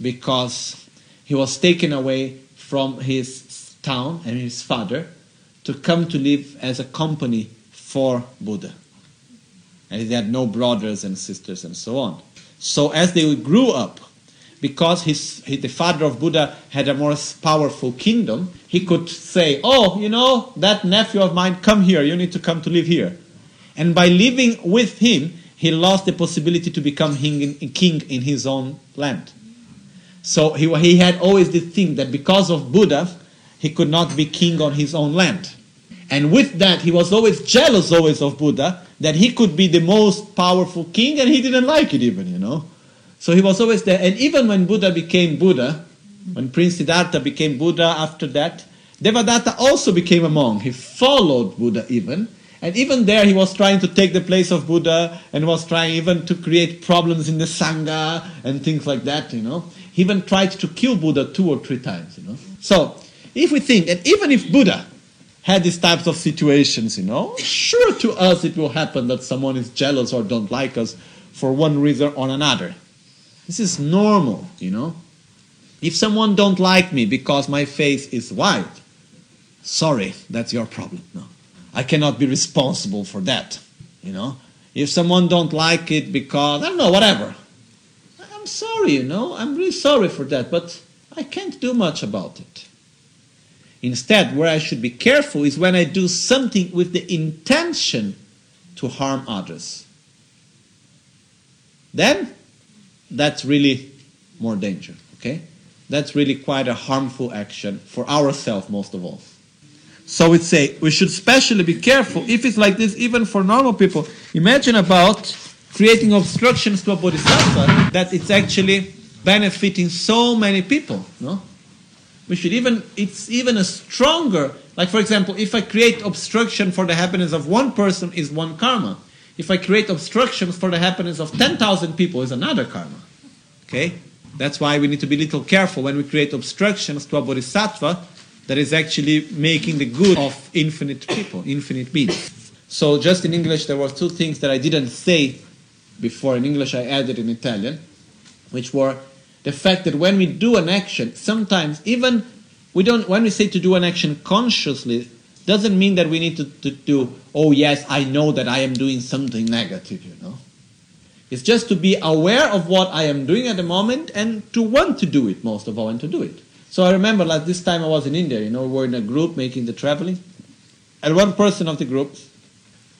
because he was taken away from his town and his father to come to live as a company for Buddha. And he had no brothers and sisters and so on. So as they grew up, because his, he, the father of Buddha had a more powerful kingdom, he could say, Oh, you know, that nephew of mine, come here, you need to come to live here. And by living with him, he lost the possibility to become king in his own land. So he, he had always the thing that because of Buddha, he could not be king on his own land. And with that, he was always jealous always of Buddha, that he could be the most powerful king, and he didn't like it even, you know. So he was always there. And even when Buddha became Buddha, when Prince Siddhartha became Buddha after that, Devadatta also became a monk. He followed Buddha even. And even there, he was trying to take the place of Buddha and was trying even to create problems in the Sangha and things like that, you know. He even tried to kill Buddha two or three times, you know. So, if we think, and even if Buddha had these types of situations, you know, sure to us it will happen that someone is jealous or don't like us for one reason or another. This is normal, you know. If someone don't like me because my face is white, sorry, that's your problem. No. I cannot be responsible for that, you know. If someone don't like it because I don't know, whatever. I'm sorry, you know. I'm really sorry for that, but I can't do much about it. Instead, where I should be careful is when I do something with the intention to harm others. Then that's really more danger, okay? That's really quite a harmful action for ourselves, most of all. So we say we should especially be careful if it's like this, even for normal people. Imagine about creating obstructions to a bodhisattva that it's actually benefiting so many people, no? We should even, it's even a stronger, like for example, if I create obstruction for the happiness of one person is one karma. If I create obstructions for the happiness of 10,000 people is another karma. Okay? That's why we need to be a little careful when we create obstructions to a bodhisattva that is actually making the good of infinite people, infinite beings. So just in English, there were two things that I didn't say before. In English, I added in Italian, which were the fact that when we do an action, sometimes even we don't, when we say to do an action consciously, doesn't mean that we need to, to do, oh yes, I know that I am doing something negative, you know. It's just to be aware of what I am doing at the moment and to want to do it most of all and to do it. So I remember like this time I was in India, you know, we were in a group making the traveling. And one person of the group,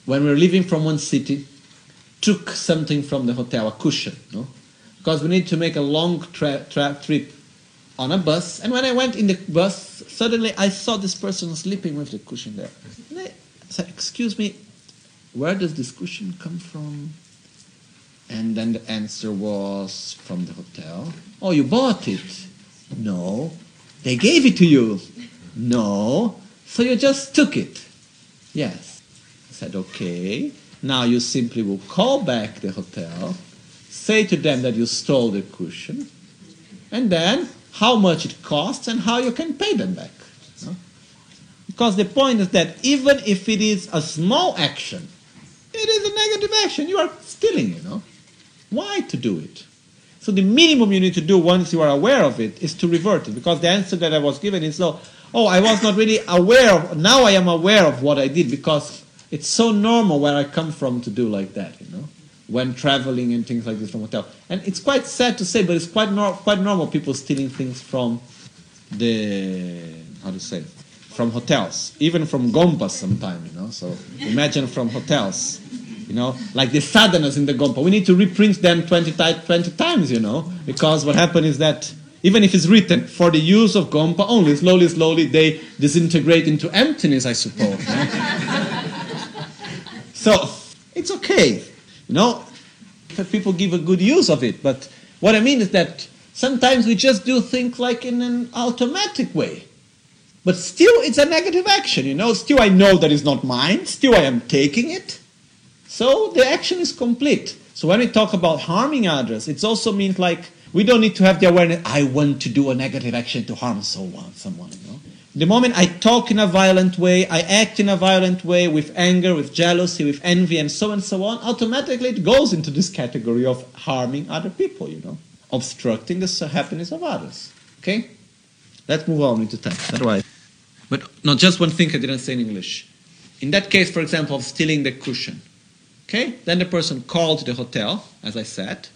when we were leaving from one city, took something from the hotel, a cushion, no? Because we need to make a long tra- tra- trip on a bus, and when I went in the bus, suddenly I saw this person sleeping with the cushion there. And I said, Excuse me, where does this cushion come from? And then the answer was from the hotel. Oh, you bought it? No. They gave it to you? No. So you just took it? Yes. I said, Okay. Now you simply will call back the hotel, say to them that you stole the cushion, and then how much it costs and how you can pay them back. No? Because the point is that even if it is a small action, it is a negative action. You are stealing, you know. Why to do it? So the minimum you need to do once you are aware of it is to revert it. Because the answer that I was given is no, oh, I was not really aware of, now I am aware of what I did because it's so normal where I come from to do like that, you know when traveling and things like this from hotel. And it's quite sad to say, but it's quite nor- quite normal people stealing things from the how to say from hotels, even from gompas sometimes, you know. So imagine from hotels, you know, like the sadhanas in the gompa. We need to reprint them 20, 20 times, you know, because what happened is that even if it's written for the use of gompa only, slowly, slowly they disintegrate into emptiness, I suppose. so it's okay you know, people give a good use of it. But what I mean is that sometimes we just do things like in an automatic way. But still, it's a negative action, you know. Still, I know that it's not mine. Still, I am taking it. So the action is complete. So when we talk about harming others, it also means like we don't need to have the awareness, I want to do a negative action to harm someone, someone. The moment I talk in a violent way, I act in a violent way with anger, with jealousy, with envy, and so and so on, automatically it goes into this category of harming other people, you know, obstructing the happiness of others. Okay? Let's move on into text. Otherwise, but not just one thing I didn't say in English. In that case, for example, of stealing the cushion. Okay? Then the person called the hotel, as I said,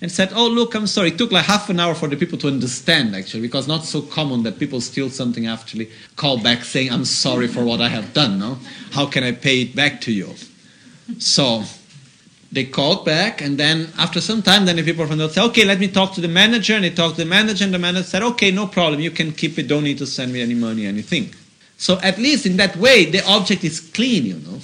and said, "Oh, look, I'm sorry." It took like half an hour for the people to understand, actually, because not so common that people steal something actually call back saying, "I'm sorry for what I have done." No, how can I pay it back to you? So they called back, and then after some time, then the people from the said, "Okay, let me talk to the manager." And they talked to the manager, and the manager said, "Okay, no problem. You can keep it. Don't need to send me any money, anything." So at least in that way, the object is clean, you know.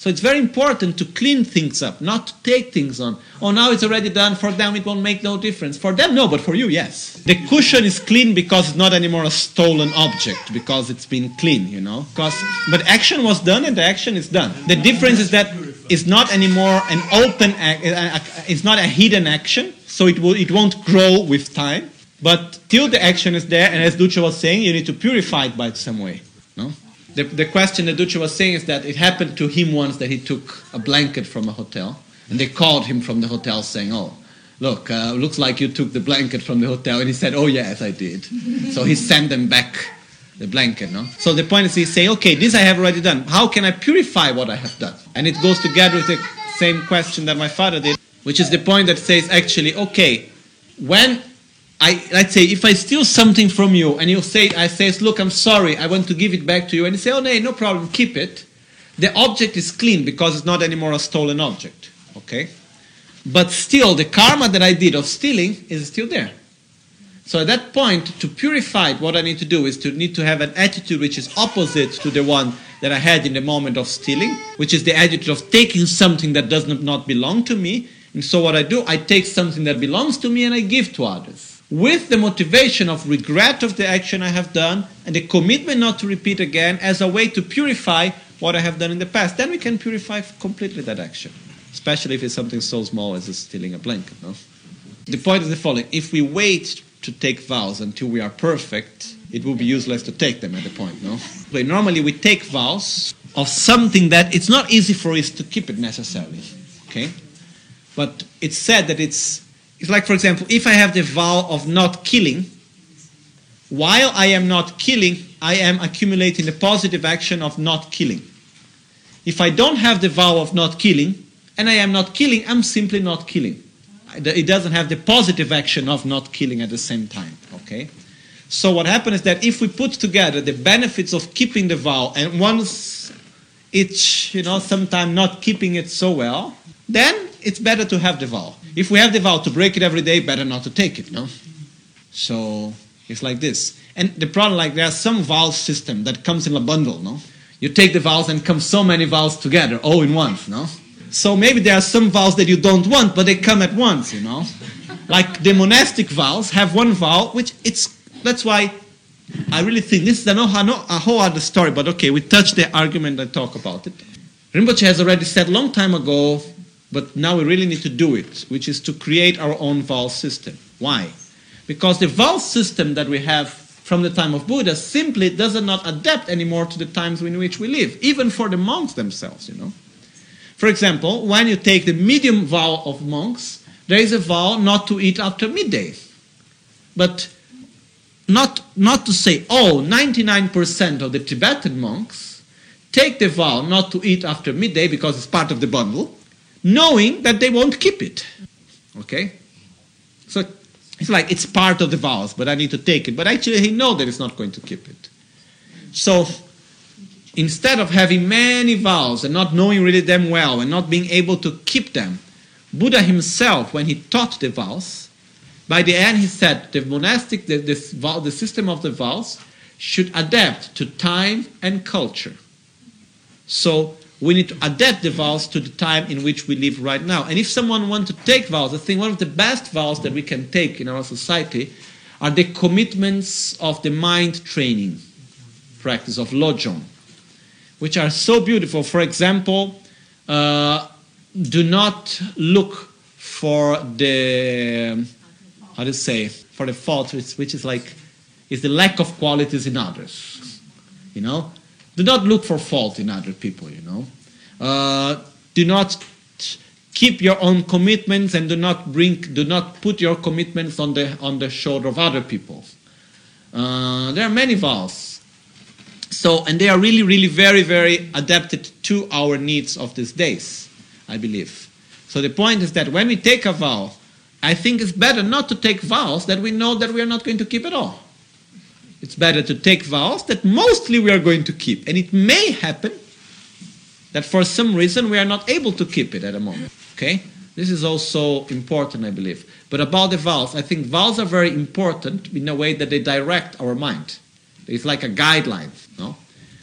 So it's very important to clean things up, not to take things on. Oh, now it's already done. For them, it won't make no difference. For them, no, but for you, yes. The cushion is clean because it's not anymore a stolen object, because it's been clean, you know. Because, but action was done, and the action is done. The difference is that it's not anymore an open, ac- uh, it's not a hidden action, so it will, it won't grow with time. But till the action is there, and as Ducha was saying, you need to purify it by some way. The, the question that Ducha was saying is that it happened to him once that he took a blanket from a hotel, and they called him from the hotel saying, "Oh, look, uh, looks like you took the blanket from the hotel," and he said, "Oh yes, I did." so he sent them back the blanket. No. So the point is, he say, "Okay, this I have already done. How can I purify what I have done?" And it goes together with the same question that my father did, which is the point that says, actually, okay, when I let's say if I steal something from you and you say I says look I'm sorry I want to give it back to you and you say oh no no problem keep it the object is clean because it's not anymore a stolen object okay? But still the karma that I did of stealing is still there. So at that point to purify it what I need to do is to need to have an attitude which is opposite to the one that I had in the moment of stealing which is the attitude of taking something that does not- not belong to me. And so what I do I take something that belongs to me and I give to others with the motivation of regret of the action I have done and the commitment not to repeat again as a way to purify what I have done in the past. Then we can purify completely that action, especially if it's something so small as stealing a blanket. No? The point is the following if we wait to take vows until we are perfect, it will be useless to take them at the point. No? But normally we take vows of something that it's not easy for us to keep it necessarily. Okay? But it's said that it's it's like, for example, if I have the vow of not killing, while I am not killing, I am accumulating the positive action of not killing. If I don't have the vow of not killing, and I am not killing, I'm simply not killing. It doesn't have the positive action of not killing at the same time. Okay? So what happens is that if we put together the benefits of keeping the vow and once it's you know sometimes not keeping it so well, then it's better to have the vow. If we have the vow to break it every day, better not to take it, no? So it's like this. And the problem, like there are some vow system that comes in a bundle, no? You take the vows and come so many vows together, all in once, no? So maybe there are some vows that you don't want, but they come at once, you know? Like the monastic vows have one vow, which it's that's why I really think this is a, whole other story, but okay, we touch the argument and talk about it. Rinpoche has already said long time ago, but now we really need to do it, which is to create our own vow system. Why? Because the vow system that we have from the time of Buddha simply does not adapt anymore to the times in which we live, even for the monks themselves, you know. For example, when you take the medium vow of monks, there is a vow not to eat after midday. But not, not to say, oh, 99% of the Tibetan monks take the vow not to eat after midday because it's part of the bundle, knowing that they won't keep it. Okay? So it's like it's part of the vows, but I need to take it. But actually, he knows that it's not going to keep it. So instead of having many vows and not knowing really them well and not being able to keep them, Buddha himself, when he taught the vows, by the end he said the monastic, the, this the system of the vows should adapt to time and culture. So we need to adapt the vows to the time in which we live right now. And if someone wants to take vows, I think one of the best vows that we can take in our society are the commitments of the mind training practice of Lojong, which are so beautiful. For example, uh, do not look for the how to say for the fault, which, which is like is the lack of qualities in others. You know, do not look for fault in other people. You know, uh, do not keep your own commitments and do not bring do not put your commitments on the on the shoulder of other people. Uh, there are many vows. So, and they are really, really very, very adapted to our needs of these days, I believe. So the point is that when we take a vow, I think it's better not to take vows that we know that we are not going to keep at all. It's better to take vows that mostly we are going to keep. And it may happen that for some reason we are not able to keep it at a moment. Okay? This is also important, I believe. But about the vows, I think vows are very important in a way that they direct our mind. It's like a guideline. No?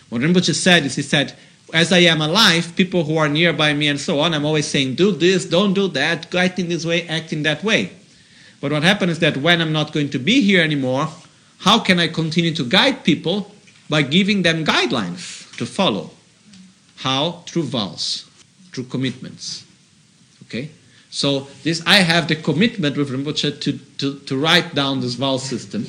What Rinpoche said is he said, as I am alive, people who are nearby me and so on, I'm always saying, do this, don't do that, act in this way, act in that way. But what happens is that when I'm not going to be here anymore, how can I continue to guide people? By giving them guidelines to follow. How? Through vows, through commitments. Okay? So this I have the commitment with Rinpoche to, to, to write down this vow system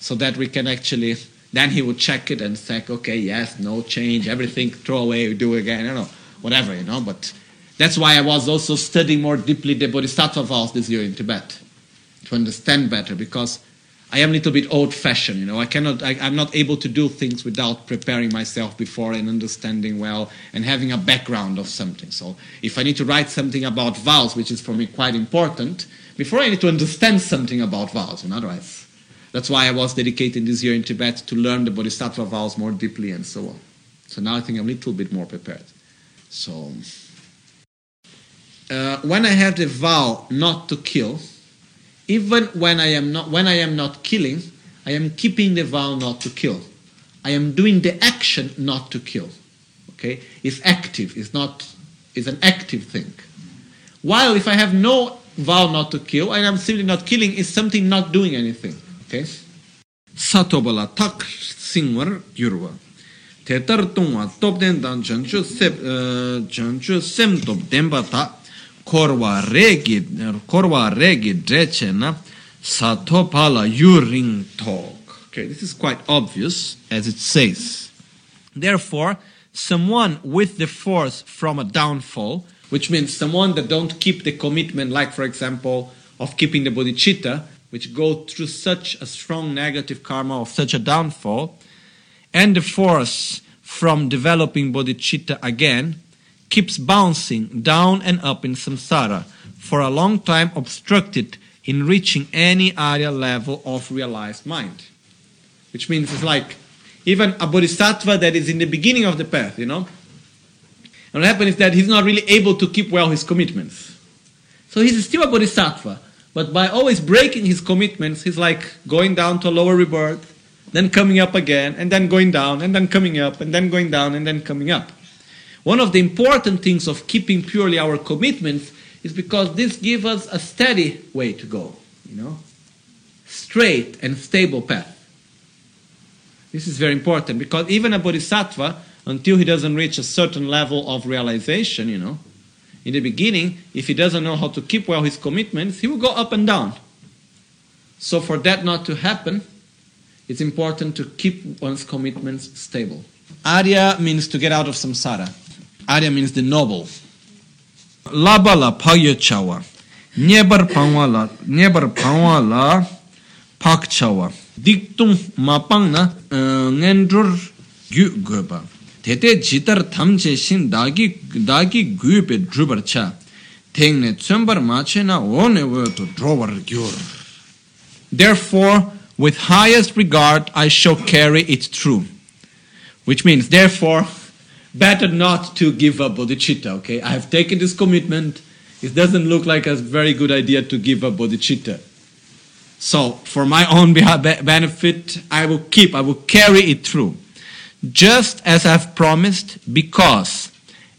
so that we can actually then he would check it and say, okay, yes, no change, everything, throw away, do again, you know, whatever, you know. But that's why I was also studying more deeply the Bodhisattva vows this year in Tibet to understand better because I am a little bit old-fashioned, you know. I cannot, I, I'm not able to do things without preparing myself before and understanding well and having a background of something. So if I need to write something about vows, which is for me quite important, before I need to understand something about vows, you know, otherwise. That's why I was dedicating this year in Tibet to learn the Bodhisattva vows more deeply and so on. So now I think I'm a little bit more prepared. So uh, when I have the vow not to kill, even when I am not when I am not killing, I am keeping the vow not to kill. I am doing the action not to kill. Okay, it's active. It's not. It's an active thing. While if I have no vow not to kill, and I'm simply not killing, is something not doing anything. Okay. Satobala tak singwar yurwa. Tetar tungwa top den dan sep eh, janchu sem top denba ta korwa regi korwa regi dreche na satopala yuring talk. Okay, this is quite obvious as it says. Therefore, someone with the force from a downfall, which means someone that don't keep the commitment, like for example, of keeping the bodhicitta, which go through such a strong negative karma of such a downfall, and the force from developing bodhicitta again, keeps bouncing down and up in samsara for a long time obstructed in reaching any higher level of realized mind. Which means it's like even a bodhisattva that is in the beginning of the path, you know. And what happens is that he's not really able to keep well his commitments. So he's still a bodhisattva, but by always breaking his commitments, he's like going down to a lower rebirth, then coming up again, and then going down, and then coming up, and then going down, and then coming up. One of the important things of keeping purely our commitments is because this gives us a steady way to go, you know, straight and stable path. This is very important because even a bodhisattva, until he doesn't reach a certain level of realization, you know, in the beginning, if he doesn't know how to keep well his commitments, he will go up and down. So, for that not to happen, it's important to keep one's commitments stable. Arya means to get out of samsara. Arya means the noble. Laba la pagya chawa. Nyebar pangwa la, nyebar pangwa la pak chawa. Diktung mapang na eh, ngendrur gyu goba. Tete jitar thamche shin dagi dagi gube drubar cha. Tengne tsumbar mache na one wo to drobar gyur. Therefore, with highest regard I shall carry it through. Which means, therefore, better not to give up bodhicitta, okay? I have taken this commitment. It doesn't look like a very good idea to give up bodhicitta. So, for my own benefit, I will keep, I will carry it through. Just as I've promised, because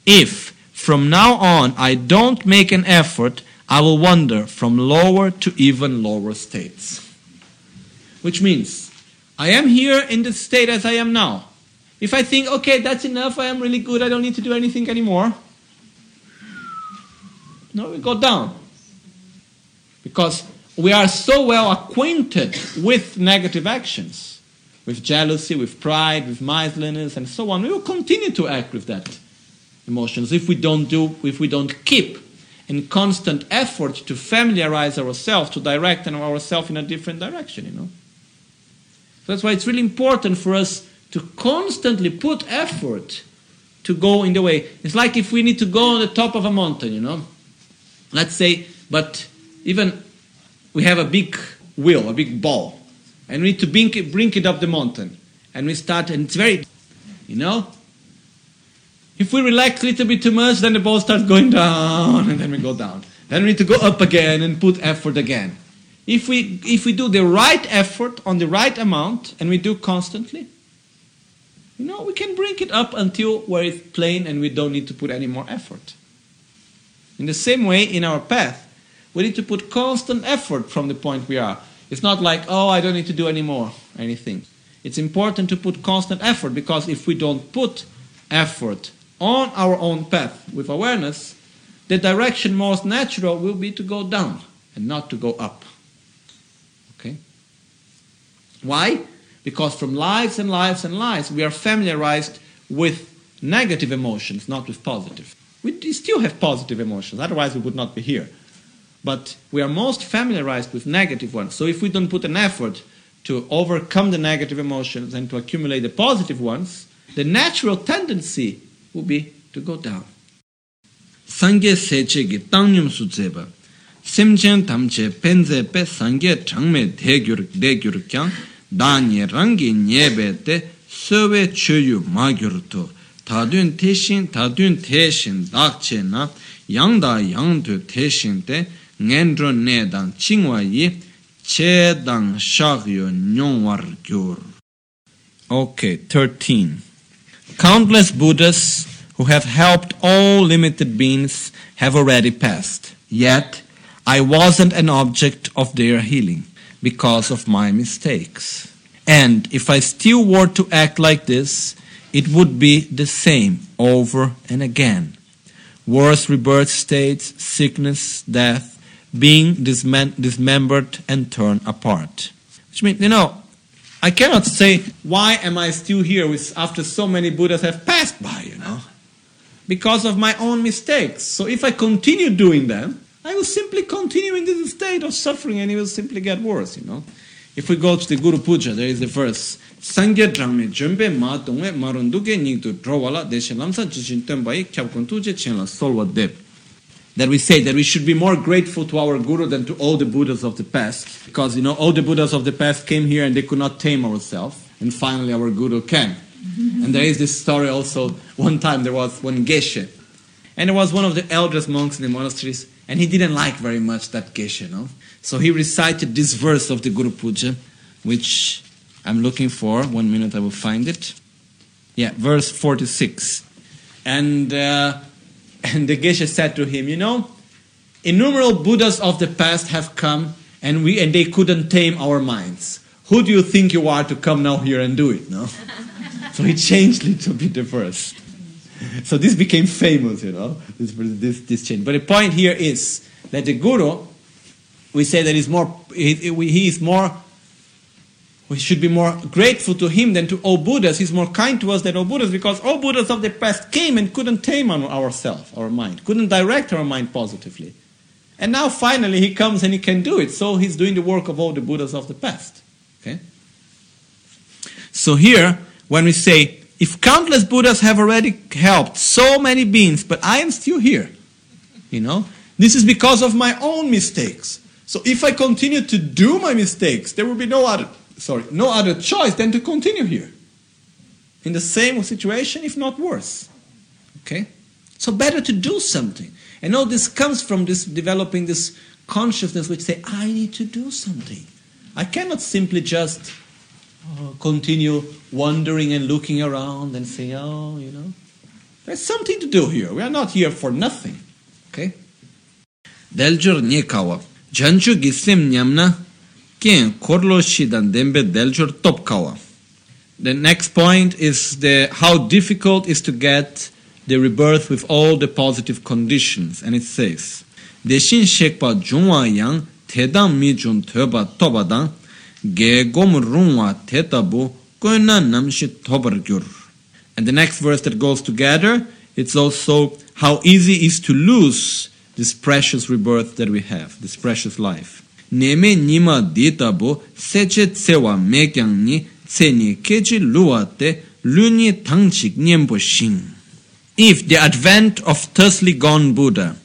if from now on I don't make an effort, I will wander from lower to even lower states. Which means, I am here in the state as I am now. If I think, okay, that's enough, I am really good, I don't need to do anything anymore, no, we go down. Because we are so well acquainted with negative actions, with jealousy, with pride, with miserliness, and so on. We will continue to act with that emotions if we don't do, if we don't keep in constant effort to familiarize ourselves, to direct ourselves in a different direction, you know. So that's why it's really important for us to constantly put effort to go in the way. It's like if we need to go on the top of a mountain, you know. Let's say, but even we have a big wheel, a big ball, and we need to bring it, bring it up the mountain. And we start, and it's very, you know, if we relax a little bit too much, then the ball starts going down, and then we go down. Then we need to go up again and put effort again. If we, if we do the right effort on the right amount, and we do constantly, you know, we can bring it up until where it's plain and we don't need to put any more effort. In the same way, in our path, we need to put constant effort from the point we are. It's not like, oh, I don't need to do any more, anything. It's important to put constant effort because if we don't put effort on our own path with awareness, the direction most natural will be to go down and not to go up. Okay? Why? Because from lives and lives and lives, we are familiarized with negative emotions, not with positive. We still have positive emotions, otherwise, we would not be here. But we are most familiarized with negative ones. So if we don't put an effort to overcome the negative emotions and to accumulate the positive ones, the natural tendency will be to go down. 상계 세체기 땅념 수제바 semchen tamche penze pe sangye changme degyur degyur kyang danye rangi nyebe te söwe chöyu magyur to tadun teshin tadun teshin dakche na yangda yangdu teshin te. Ne dang chingwa yi che dang shagyo nyongwar gyur Okay, 13. Countless Buddhas who have helped all limited beings have already passed. Yet, I wasn't an object of their healing because of my mistakes. And if I still were to act like this, it would be the same over and again. Worse rebirth states, sickness, death, being dismem- dismembered and torn apart. Which means, you know, I cannot say, why am I still here with, after so many Buddhas have passed by, you know? Because of my own mistakes. So if I continue doing them, I will simply continue in this state of suffering and it will simply get worse, you know? If we go to the Guru Puja, there is the verse. Sangye drangme jumbe ma tongwe marunduke nyingtu drawala deshe lamsa jishin tembai kyabkun tuje chenla solwa deb. That we say that we should be more grateful to our Guru than to all the Buddhas of the past. Because, you know, all the Buddhas of the past came here and they could not tame ourselves. And finally our Guru can. And there is this story also. One time there was one Geshe. And there was one of the eldest monks in the monasteries. And he didn't like very much that Geshe, no? So he recited this verse of the Guru Puja, which I'm looking for. One minute I will find it. Yeah, verse 46. And, uh, and the Geshe said to him, You know, innumerable Buddhas of the past have come and, we, and they couldn't tame our minds. Who do you think you are to come now here and do it? No? so he changed a little bit the verse. So this became famous, you know, this, this, this change. But the point here is that the Guru, we say that he's more, he, he is more, we should be more grateful to him than to all Buddhas. He's more kind to us than all Buddhas because all Buddhas of the past came and couldn't tame ourselves, our mind, couldn't direct our mind positively. And now finally he comes and he can do it. So he's doing the work of all the Buddhas of the past. Okay? So here, when we say, if countless Buddhas have already helped so many beings, but I am still here, you know, this is because of my own mistakes. So if I continue to do my mistakes, there will be no other, sorry, no other choice than to continue here. In the same situation, if not worse. Okay? So better to do something. And all this comes from this developing this consciousness which say, I need to do something. I cannot simply just uh, continue wandering and looking around and saying, oh, you know, there's something to do here. We are not here for nothing. Okay? Deljur nyekawa janchu gisem nyamna kien korlo shidan dembe deljur topkawa The next point is the how difficult is to get the rebirth with all the positive conditions. And it says, deshin shekpa jungwa yang tedang mi jun töba tobadang ge gom rungwa tetabu and the next verse that goes together, it's also how easy is to lose this precious rebirth that we have, this precious life. neme nima ditabu seche tsewa mekyang ni tseni kechi luwa te luni tangchik nyembo shing If the advent of thusly gone Buddha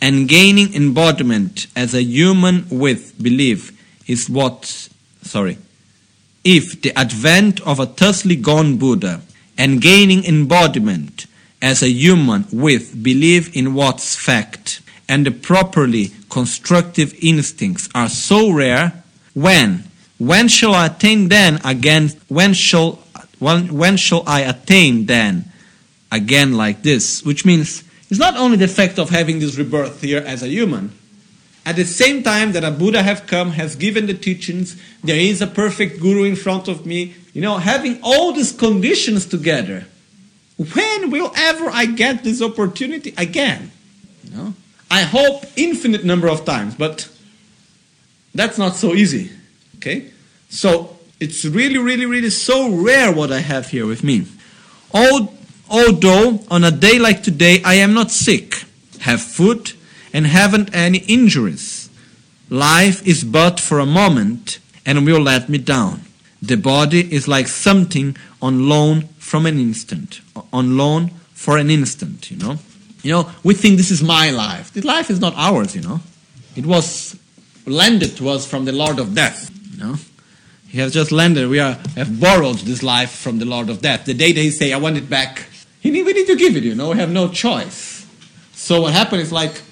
and gaining embodiment as a human with belief is what, sorry, if the advent of a thusly gone Buddha and gaining embodiment as a human with belief in what's fact and the properly constructive instincts are so rare, when, when shall I attain then again, when shall, when, when shall I attain then again like this? Which means it's not only the fact of having this rebirth here as a human, at the same time that a Buddha have come, has given the teachings, there is a perfect guru in front of me, you know, having all these conditions together. When will ever I get this opportunity again? You know? I hope infinite number of times, but that's not so easy. Okay? So it's really, really, really so rare what I have here with me. Al- Although on a day like today I am not sick, have food, and haven't any injuries. Life is but for a moment and will let me down. The body is like something on loan from an instant, on loan for an instant, you know. You know, we think this is my life. This life is not ours, you know. It was lended to us from the Lord of Death, you know. He has just landed. We are, have borrowed this life from the Lord of Death. The day they say, I want it back, he need, we need to give it, you know. We have no choice. So what happened is like,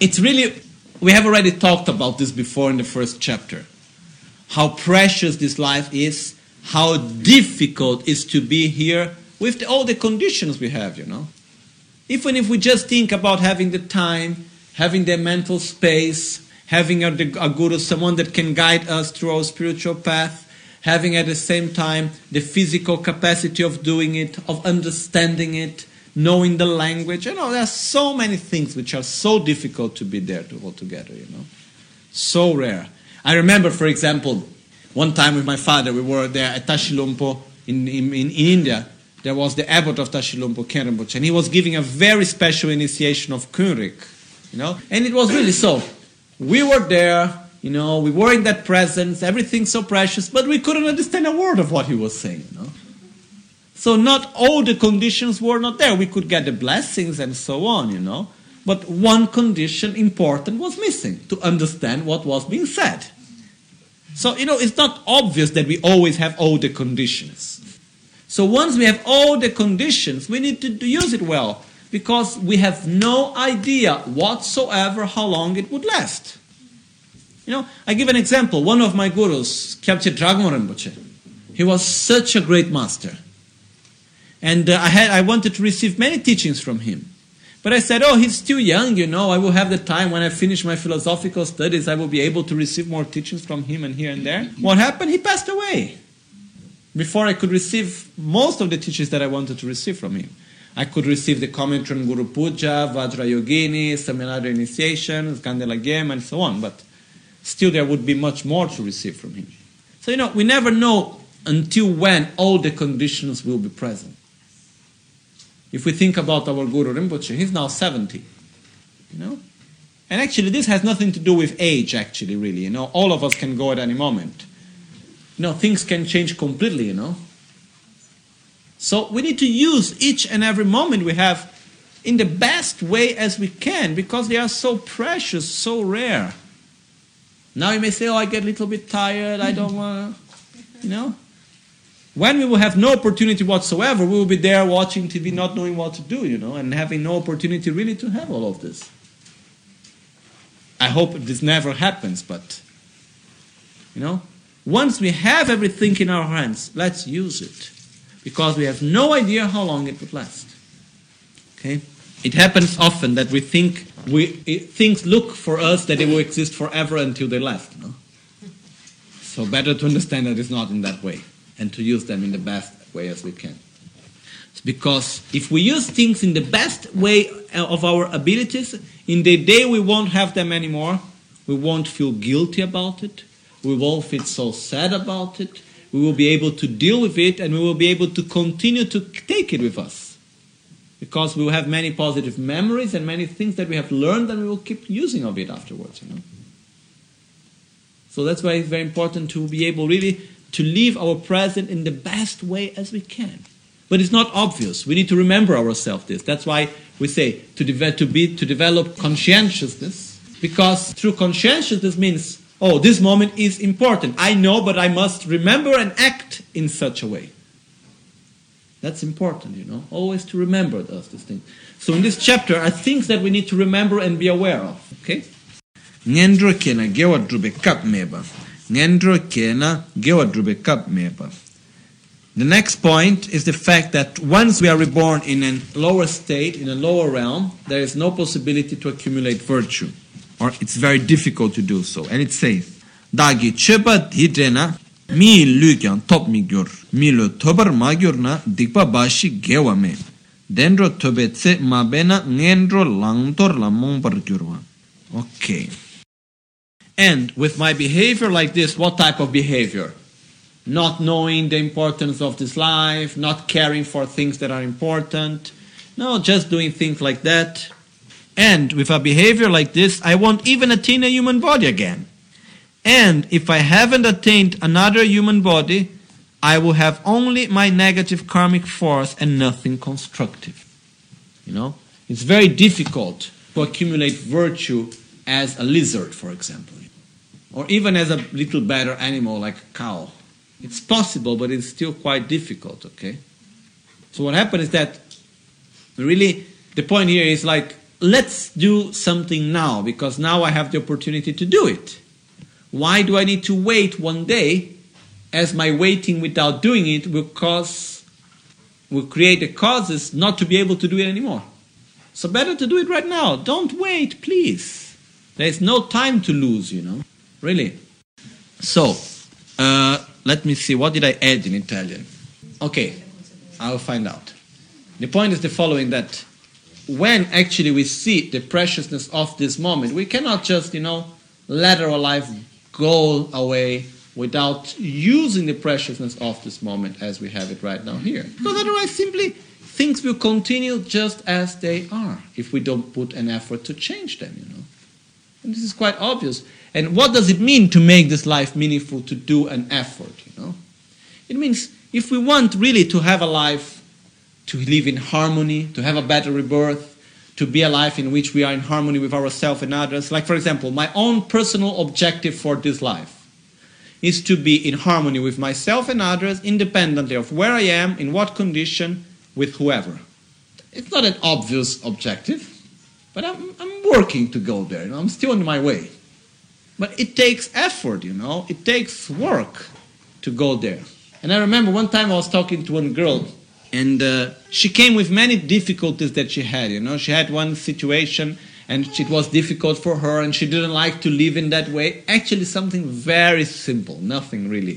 it's really, we have already talked about this before in the first chapter. How precious this life is, how difficult it is to be here with all the conditions we have, you know. Even if we just think about having the time, having the mental space, having a, a guru, someone that can guide us through our spiritual path, having at the same time the physical capacity of doing it, of understanding it, knowing the language. You know, there are so many things which are so difficult to be there to hold together, you know. So rare. I remember, for example, one time with my father, we were there at Tashilhunpo in, in, in India. There was the abbot of Tashilhunpo, Kenrambuch, and he was giving a very special initiation of Kunrik, you know. And it was really so. We were there, you know, we were in that presence, everything so precious, but we couldn't understand a word of what he was saying, you know. So not all the conditions were not there. We could get the blessings and so on, you know. But one condition important was missing to understand what was being said. So, you know, it's not obvious that we always have all the conditions. So once we have all the conditions, we need to use it well because we have no idea whatsoever how long it would last. You know, I give an example. One of my gurus, Kyabje Dagom Rinpoche, he was such a great master. And uh, I, had, I wanted to receive many teachings from him. But I said, oh, he's still young, you know. I will have the time when I finish my philosophical studies, I will be able to receive more teachings from him and here and there. What happened? He passed away before I could receive most of the teachings that I wanted to receive from him. I could receive the commentary on Guru Puja, Vajra Yogini, Samanada Initiation, Skandala Game, and so on. But still, there would be much more to receive from him. So, you know, we never know until when all the conditions will be present. If we think about our Guru Rinpoche, he's now 70. You know? And actually, this has nothing to do with age, actually, really. You know, all of us can go at any moment. You know, things can change completely, you know. So we need to use each and every moment we have in the best way as we can because they are so precious, so rare. Now you may say, oh, I get a little bit tired, I don't want to, you know. When we will have no opportunity whatsoever, we will be there watching TV, not knowing what to do, you know, and having no opportunity really to have all of this. I hope this never happens, but, you know, once we have everything in our hands, let's use it. Because we have no idea how long it would last. Okay? It happens often that we think we, it, things look for us that they will exist forever until they last. No? So better to understand that it's not in that way and to use them in the best way as we can. It's because if we use things in the best way uh, of our abilities, in the day we won't have them anymore, we won't feel guilty about it, we won't feel so sad about it, we will be able to deal with it, and we will be able to continue to take it with us. Because we will have many positive memories and many things that we have learned, and we will keep using of it afterwards. You know. So that's why it's very important to be able really to live our present in the best way as we can. But it's not obvious. We need to remember ourselves this. That's why we say to, deve- to, be, to develop conscientiousness, because through conscientiousness means, oh, this moment is important. I know, but I must remember and act in such a way. That's important, you know, always to remember those things. So in this chapter are things that we need to remember and be aware of. Okay? Ngendro kena gewa drube kap meba The next point is the fact that once we are reborn in a lower state, in a lower realm, there is no possibility to accumulate virtue. or it's very difficult to do so and it says dagi cheba hidrena mi lu kyang top mi gyor mi lo tobar ma gyor na dikpa bashi gewa me. Dendro ma bena ngendro langtor la mong par okay And with my behavior like this, what type of behavior? Not knowing the importance of this life, not caring for things that are important. No, just doing things like that. And with a behavior like this, I won't even attain a human body again. And if I haven't attained another human body, I will have only my negative karmic force and nothing constructive. You know, it's very difficult to accumulate virtue as a lizard, for example, or even as a little better animal like a cow. It's possible, but it's still quite difficult. Okay. So what happened is that really the point here is like let's do something now because now I have the opportunity to do it. Why do I need to wait one day? As my waiting without doing it will cause will create the causes not to be able to do it anymore. So better to do it right now. Don't wait, please. There's no time to lose, you know. Really. So, uh, let me see. What did I add in Italian? Okay, I'll find out. The point is the following that when actually we see the preciousness of this moment, we cannot just, you know, let our life go away without using the preciousness of this moment as we have it right now here. Because otherwise, simply things will continue just as they are if we don't put an effort to change them, you know. And this is quite obvious. And what does it mean to make this life meaningful, to do an effort, you know? It means if we want really to have a life to live in harmony, to have a better rebirth, to be a life in which we are in harmony with ourselves and others. Like, for example, my own personal objective for this life is to be in harmony with myself and others, independently of where I am, in what condition, with whoever. It's not an obvious objective, but I'm, I'm working to go there. You know? I'm still on my way. But it takes effort, you know, it takes work to go there. And I remember one time I was talking to one girl and uh, she came with many difficulties that she had you know? She had one situation and it was difficult for her and she didn't like to live in that way. Actually something very simple nothing really.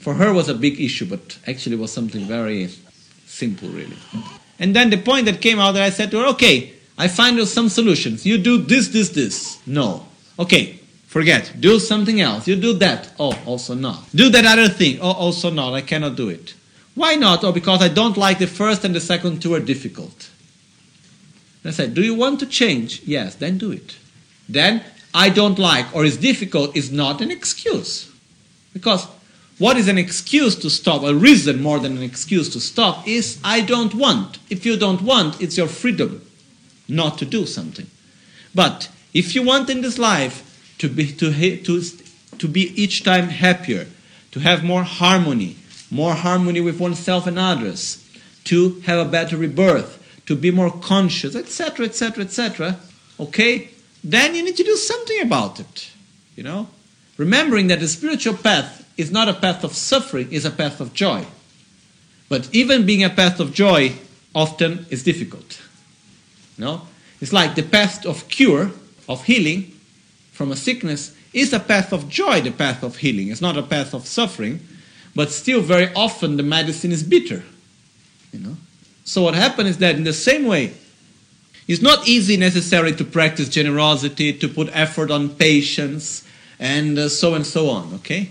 For her was a big issue but actually was something very simple really. And then the point that came out that i said to her okay i find you some solutions. You do this this this. No. Okay forget do something else you do that oh also not do that other thing oh also not i cannot do it why not? Oh, because I don't like the first and the second two are difficult. I said, Do you want to change? Yes, then do it. Then I don't like or is difficult is not an excuse. Because what is an excuse to stop, a reason more than an excuse to stop, is I don't want. If you don't want, it's your freedom not to do something. But if you want in this life to be, to, to, to be each time happier, to have more harmony, more harmony with oneself and others, to have a better rebirth, to be more conscious, etc., etc., etc., okay, then you need to do something about it. You know? Remembering that the spiritual path is not a path of suffering, is a path of joy. But even being a path of joy often is difficult. You No? It's like the path of cure, of healing from a sickness, is a path of joy, the path of healing. It's not a path of suffering, but still very often the medicine is bitter. You know? So what happens is that in the same way, it's not easy necessarily to practice generosity, to put effort on patience, and uh, so and so on, okay?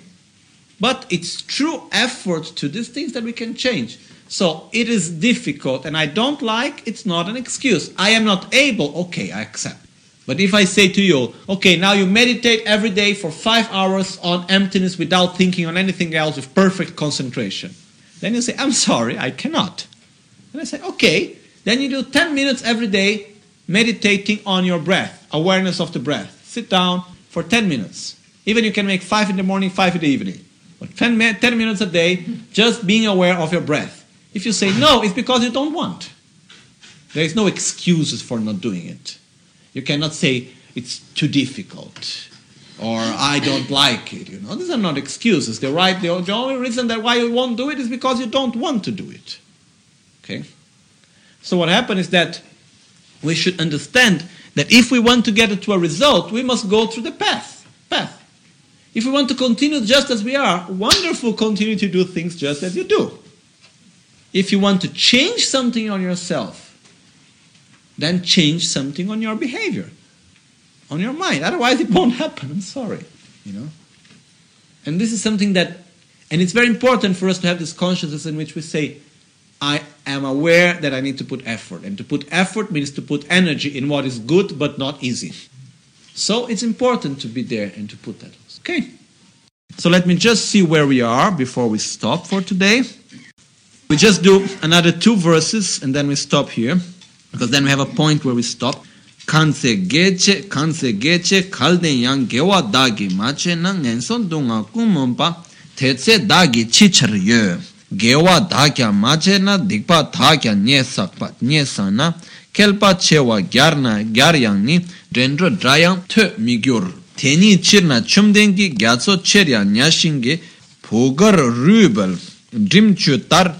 But it's true effort to these things that we can change. So it is difficult, and I don't like, it's not an excuse. I am not able, okay, I accept. But if I say to you, okay, now you meditate every day for five hours on emptiness without thinking on anything else with perfect concentration, then you say, I'm sorry, I cannot. And I say, okay, then you do 10 minutes every day meditating on your breath, awareness of the breath. Sit down for 10 minutes. Even you can make 5 in the morning, 5 in the evening. But 10, 10 minutes a day, just being aware of your breath. If you say no, it's because you don't want. There is no excuses for not doing it. You cannot say it's too difficult or I don't like it. You know, these are not excuses. The right, the, only reason that why you won't do it is because you don't want to do it. Okay. So what happened is that we should understand that if we want to get to a result, we must go through the path. Path. If we want to continue just as we are, wonderful, continue to do things just as you do. If you want to change something on yourself, then change something on your behavior, on your mind. Otherwise, it won't happen. I'm sorry. You know. And this is something that, and it's very important for us to have this consciousness in which we say, I am aware that I need to put effort. And to put effort means to put energy in what is good but not easy. So it's important to be there and to put that. Okay. So let me just see where we are before we stop for today. We just do another two verses and then we stop here because then we have a point where we stop. Kanse geche, kanse geche, kalden yang gewa dagi mache na ngenson dunga kumumpa, tetse dagi chichar yo. Gewa dagya mache na dikpa thakya nye sakpa, nye sana, kelpa chewa gyarna gyaryang ni, dendro drayang te migyur. Teni chirna chumdengi gyatso cherya nyashingi, pugar rubel, drimchu tar,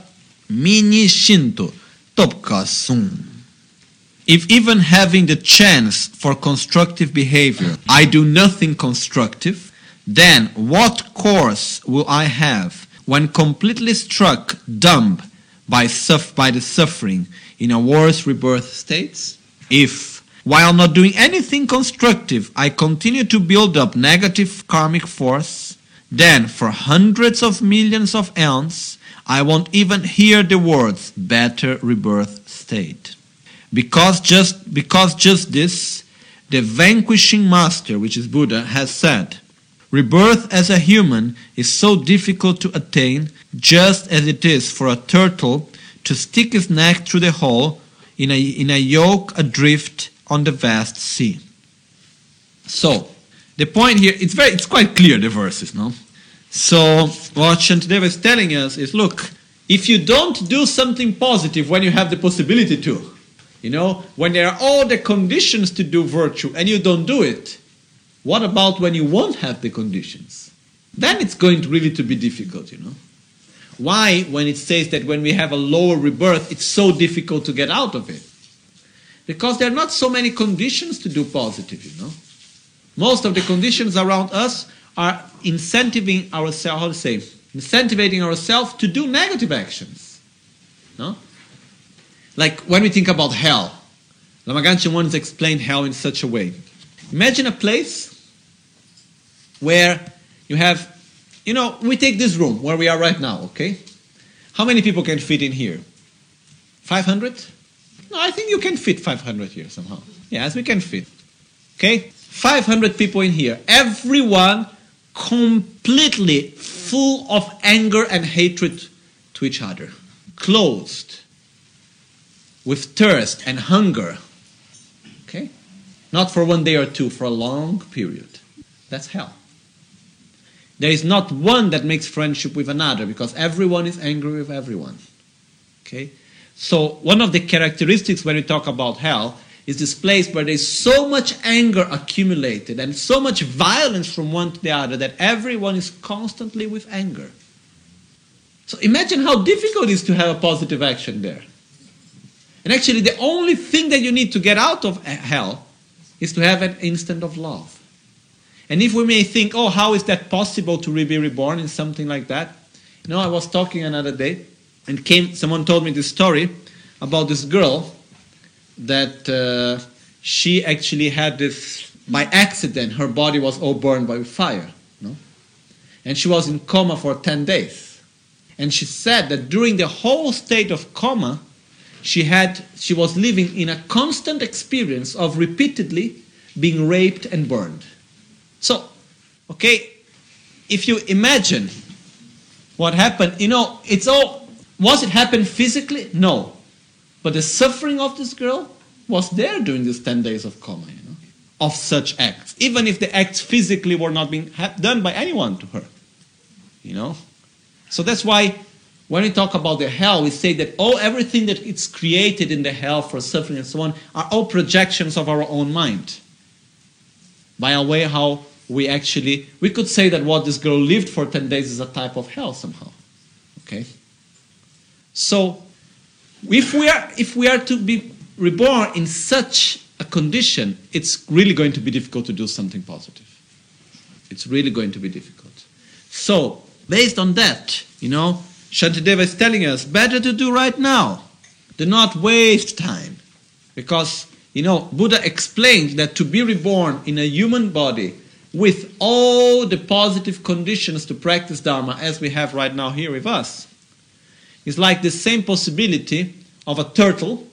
mini shinto, topka sung. If even having the chance for constructive behavior, I do nothing constructive, then what course will I have when completely struck dumb by, suff- by the suffering in a worse rebirth states? If, while not doing anything constructive, I continue to build up negative karmic force, then for hundreds of millions of eons, I won't even hear the words better rebirth state. Because just, because just this, the vanquishing master, which is Buddha, has said, rebirth as a human is so difficult to attain just as it is for a turtle to stick his neck through the hole in a, in a yoke adrift on the vast sea. So, the point here, it's very, it's quite clear, the verses, no? So, what Shantideva is telling us is, look, if you don't do something positive when you have the possibility to, you know, when there are all the conditions to do virtue and you don't do it, what about when you won't have the conditions? Then it's going to really to be difficult, you know. Why, when it says that when we have a lower rebirth, it's so difficult to get out of it? Because there are not so many conditions to do positive, you know. Most of the conditions around us are incentivizing ourselves, how to say, incentivating ourselves to do negative actions. No? Like when we think about hell, Lama wants to explain hell in such a way. Imagine a place where you have, you know, we take this room where we are right now, okay? How many people can fit in here? 500? No, I think you can fit 500 here somehow. Yes, we can fit. Okay? 500 people in here. Everyone completely full of anger and hatred to each other. Closed. With thirst and hunger. Okay? Not for one day or two, for a long period. That's hell. There is not one that makes friendship with another because everyone is angry with everyone. Okay? So, one of the characteristics when we talk about hell is this place where there's so much anger accumulated and so much violence from one to the other that everyone is constantly with anger. So, imagine how difficult it is to have a positive action there. And actually, the only thing that you need to get out of hell is to have an instant of love. And if we may think, oh, how is that possible to be reborn in something like that? You know, I was talking another day, and came someone told me this story about this girl that uh, she actually had this by accident. Her body was all burned by fire, no? and she was in coma for ten days. And she said that during the whole state of coma, she had she was living in a constant experience of repeatedly being raped and burned. So, okay, if you imagine what happened, you know, it's all was it happened physically? No. But the suffering of this girl was there during these 10 days of coma, you know, of such acts, even if the acts physically were not being done by anyone to her, you know. So that's why when we talk about the hell, we say that all everything that it's created in the hell for suffering and so on are all projections of our own mind. By a way how we actually we could say that what this girl lived for 10 days is a type of hell somehow. Okay? So if we are if we are to be reborn in such a condition, it's really going to be difficult to do something positive. It's really going to be difficult. So, based on that, you know, Shantideva is telling us better to do right now. Do not waste time. Because, you know, Buddha explained that to be reborn in a human body with all the positive conditions to practice Dharma as we have right now here with us is like the same possibility of a turtle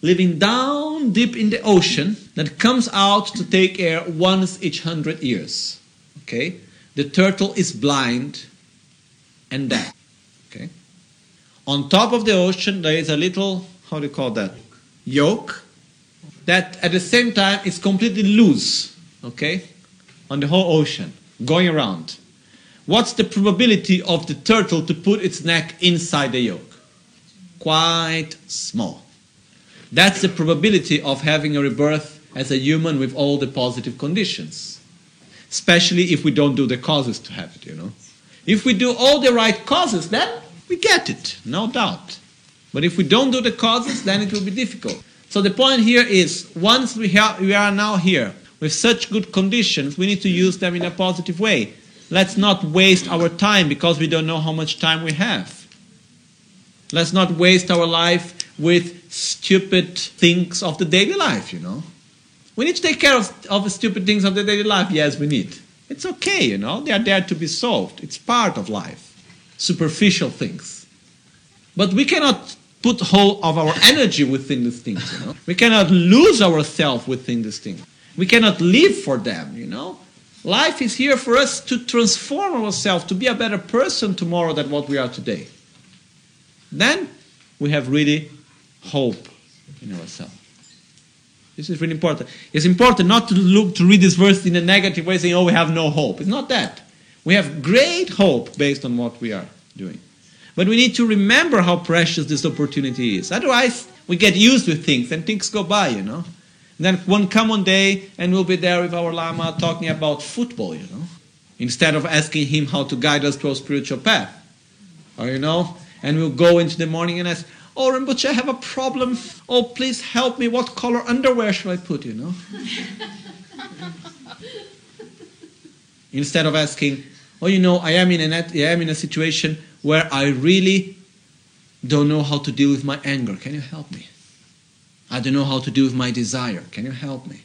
living down deep in the ocean that comes out to take air once each hundred years. Okay? The turtle is blind and deaf. Okay? On top of the ocean, there is a little, how do you call that? Yoke that at the same time is completely loose. Okay? On the whole ocean, going around. What's the probability of the turtle to put its neck inside the yoke? Quite small. That's the probability of having a rebirth as a human with all the positive conditions. Especially if we don't do the causes to have it, you know. If we do all the right causes, then we get it, no doubt. But if we don't do the causes, then it will be difficult. So the point here is once we, have, we are now here with such good conditions, we need to use them in a positive way. Let's not waste our time because we don't know how much time we have. Let's not waste our life with stupid things of the daily life, you know. We need to take care of, of the stupid things of the daily life. Yes, we need. It's okay, you know. They are there to be solved. It's part of life. Superficial things. But we cannot put whole of our energy within these things, you know. We cannot lose ourselves within these things. We cannot live for them, you know. Life is here for us to transform ourselves, to be a better person tomorrow than what we are today. Then we have really hope in ourselves. This is really important. It's important not to look to read this verse in a negative way, saying, "Oh, we have no hope." It's not that. We have great hope based on what we are doing, but we need to remember how precious this opportunity is. Otherwise, we get used to things and things go by, you know. And then one come one day and we'll be there with our lama talking about football, you know, instead of asking him how to guide us to a spiritual path, or you know, and we'll go into the morning and ask, Oh, Rinpoche, I have a problem. Oh, please help me. What color underwear should I put, you know? Instead of asking, Oh, you know, I am, in a, I am in a situation where I really don't know how to deal with my anger. Can you help me? I don't know how to deal with my desire. Can you help me?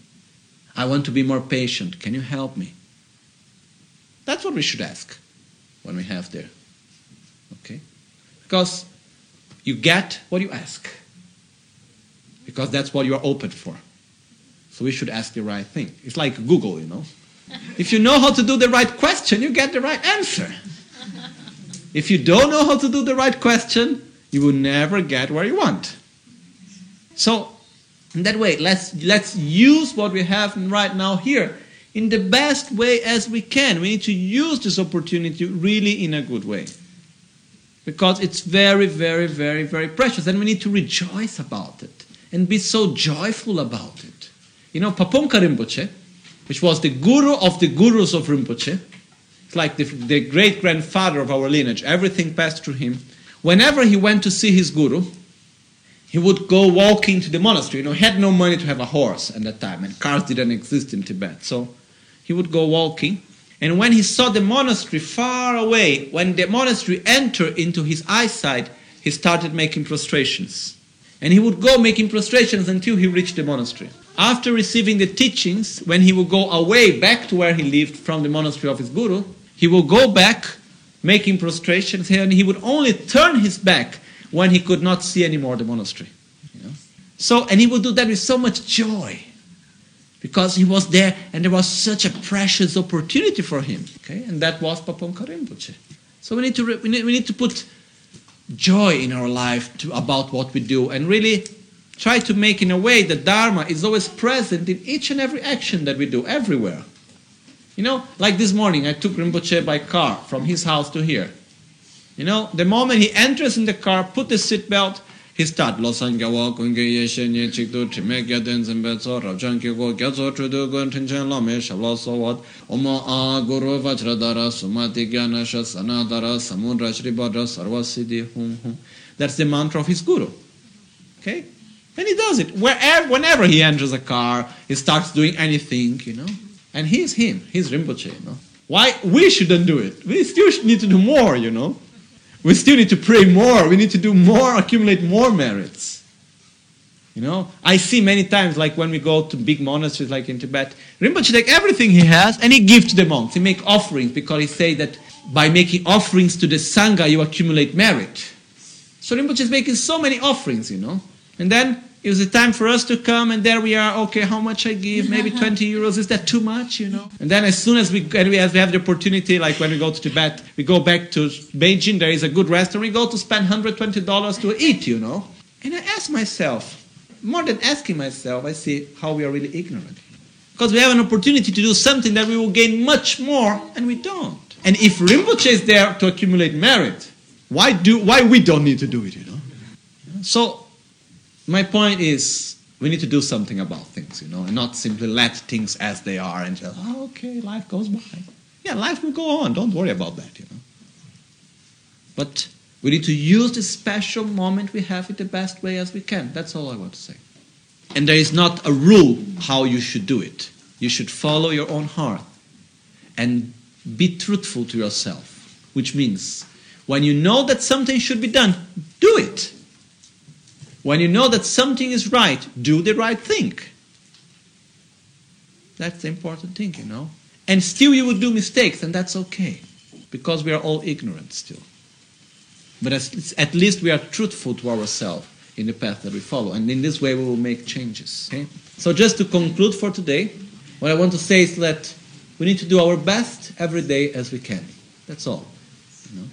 I want to be more patient. Can you help me? That's what we should ask when we have there. Okay? Because you get what you ask. Because that's what you are open for. So we should ask the right thing. It's like Google, you know. If you know how to do the right question, you get the right answer. If you don't know how to do the right question, you will never get where you want. So, in that way, let's let's use what we have right now here in the best way as we can. We need to use this opportunity really in a good way because it's very, very, very, very precious, and we need to rejoice about it and be so joyful about it. You know, Pabongka Rinpoche, which was the guru of the gurus of Rinpoche, it's like the, the great grandfather of our lineage, everything passed through him. Whenever he went to see his guru, he would go walking to the monastery. You know, he had no money to have a horse at that time, and cars didn't exist in Tibet. So he would go walking, and when he saw the monastery far away, when the monastery entered into his eyesight, he started making prostrations. And he would go making prostrations until he reached the monastery. After receiving the teachings, when he would go away back to where he lived from the monastery of his guru, he would go back making prostrations here, and he would only turn his back when he could not see anymore the monastery. You know? So, and he would do that with so much joy because he was there and there was such a precious opportunity for him. Okay, and that was Pabongka Rinpoche. So we need to re- we need, we need to put joy in our life to, about what we do and really try to make in a way that Dharma is always present in each and every action that we do, everywhere. You know, like this morning, I took Rinpoche by car from his house to here. You know, the moment he enters in the car, put the seatbelt, he starts that's the mantra of his guru okay and he does it. Wherever whenever he enters a car he starts doing anything you know. And he's him. He's rinpoche you know. Why? We shouldn't do it. We still need to do more you know. We still need to pray more. We need to do more, accumulate more merits. You know, I see many times, like when we go to big monasteries, like in Tibet, Rinpoche take everything he has and he gives to the monks. He makes offerings because he say that by making offerings to the sangha, you accumulate merit. So Rinpoche is making so many offerings, you know, and then it was a time for us to come, and there we are. Okay, how much I give? Maybe 20 euros. Is that too much? You know. And then as soon as we and we, as we have the opportunity, like when we go to Tibet, we go back to Beijing. There is a good restaurant. We go to spend 120 dollars to eat. You know. And I ask myself, more than asking myself, I see how we are really ignorant. Because we have an opportunity to do something that we will gain much more, and we don't. And if Rinpoche is there to accumulate merit, why do why we don't need to do it? You know. So my point is we need to do something about things, you know, and not simply let things as they are and just, oh, okay, life goes by. Yeah, life will go on. Don't worry about that, you know. But we need to use this special moment we have it the best way as we can. That's all I want to say. And there is not a rule how you should do it. You should follow your own heart and be truthful to yourself, which means when you know that something should be done, do it. When you know that something is right, do the right thing. That's the important thing, you know. And still you will do mistakes, and that's okay, because we are all ignorant still. But at least we are truthful to ourselves in the path that we follow, and in this way we will make changes. Okay? So just to conclude for today, what I want to say is that we need to do our best every day as we can. That's all. You know?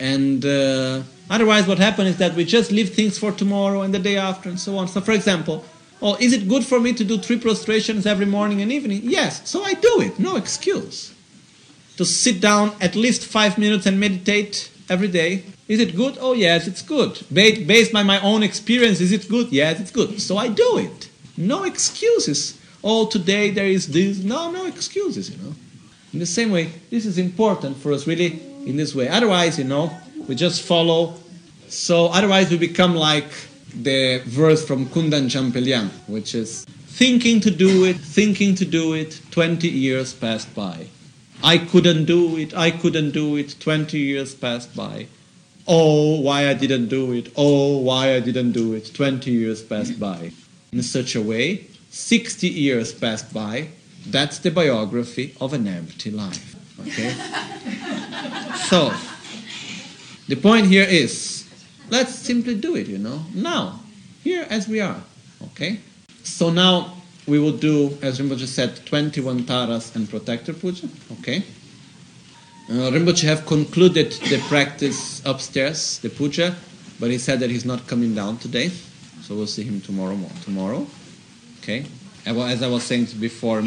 And uh, otherwise, what happens is that we just leave things for tomorrow and the day after and so on. So, for example, oh, is it good for me to do three prostrations every morning and evening? Yes, so I do it. No excuse. To sit down at least five minutes and meditate every day. Is it good? Oh, yes, it's good. Ba- Based by my own experience, is it good? Yes, it's good. So I do it. No excuses. Oh, today there is this. No, no excuses, you know. In the same way, this is important for us really in this way. Otherwise, you know, we just follow. So otherwise we become like the verse from Gungtang Jampelyang, which is thinking to do it, thinking to do it, 20 years passed by. I couldn't do it, I couldn't do it, 20 years passed by. Oh, why I didn't do it, oh, why I didn't do it, 20 years passed by. In such a way, 60 years passed by. That's the biography of an empty life. Okay? so, the point here is let's simply do it, you know, now, here as we are. Okay? So now we will do, as Rinpoche said, 21 taras and protector puja. Okay? Uh, Rinpoche have concluded the practice upstairs, the puja, but he said that he's not coming down today. So we'll see him tomorrow. mo- Tomorrow, okay. As I was saying before, a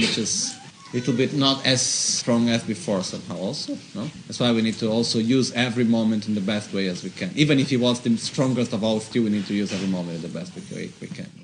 little bit not as strong as before somehow. Also, no. That's why we need to also use every moment in the best way as we can. Even if he was the strongest of all, still we need to use every moment in the best way we can.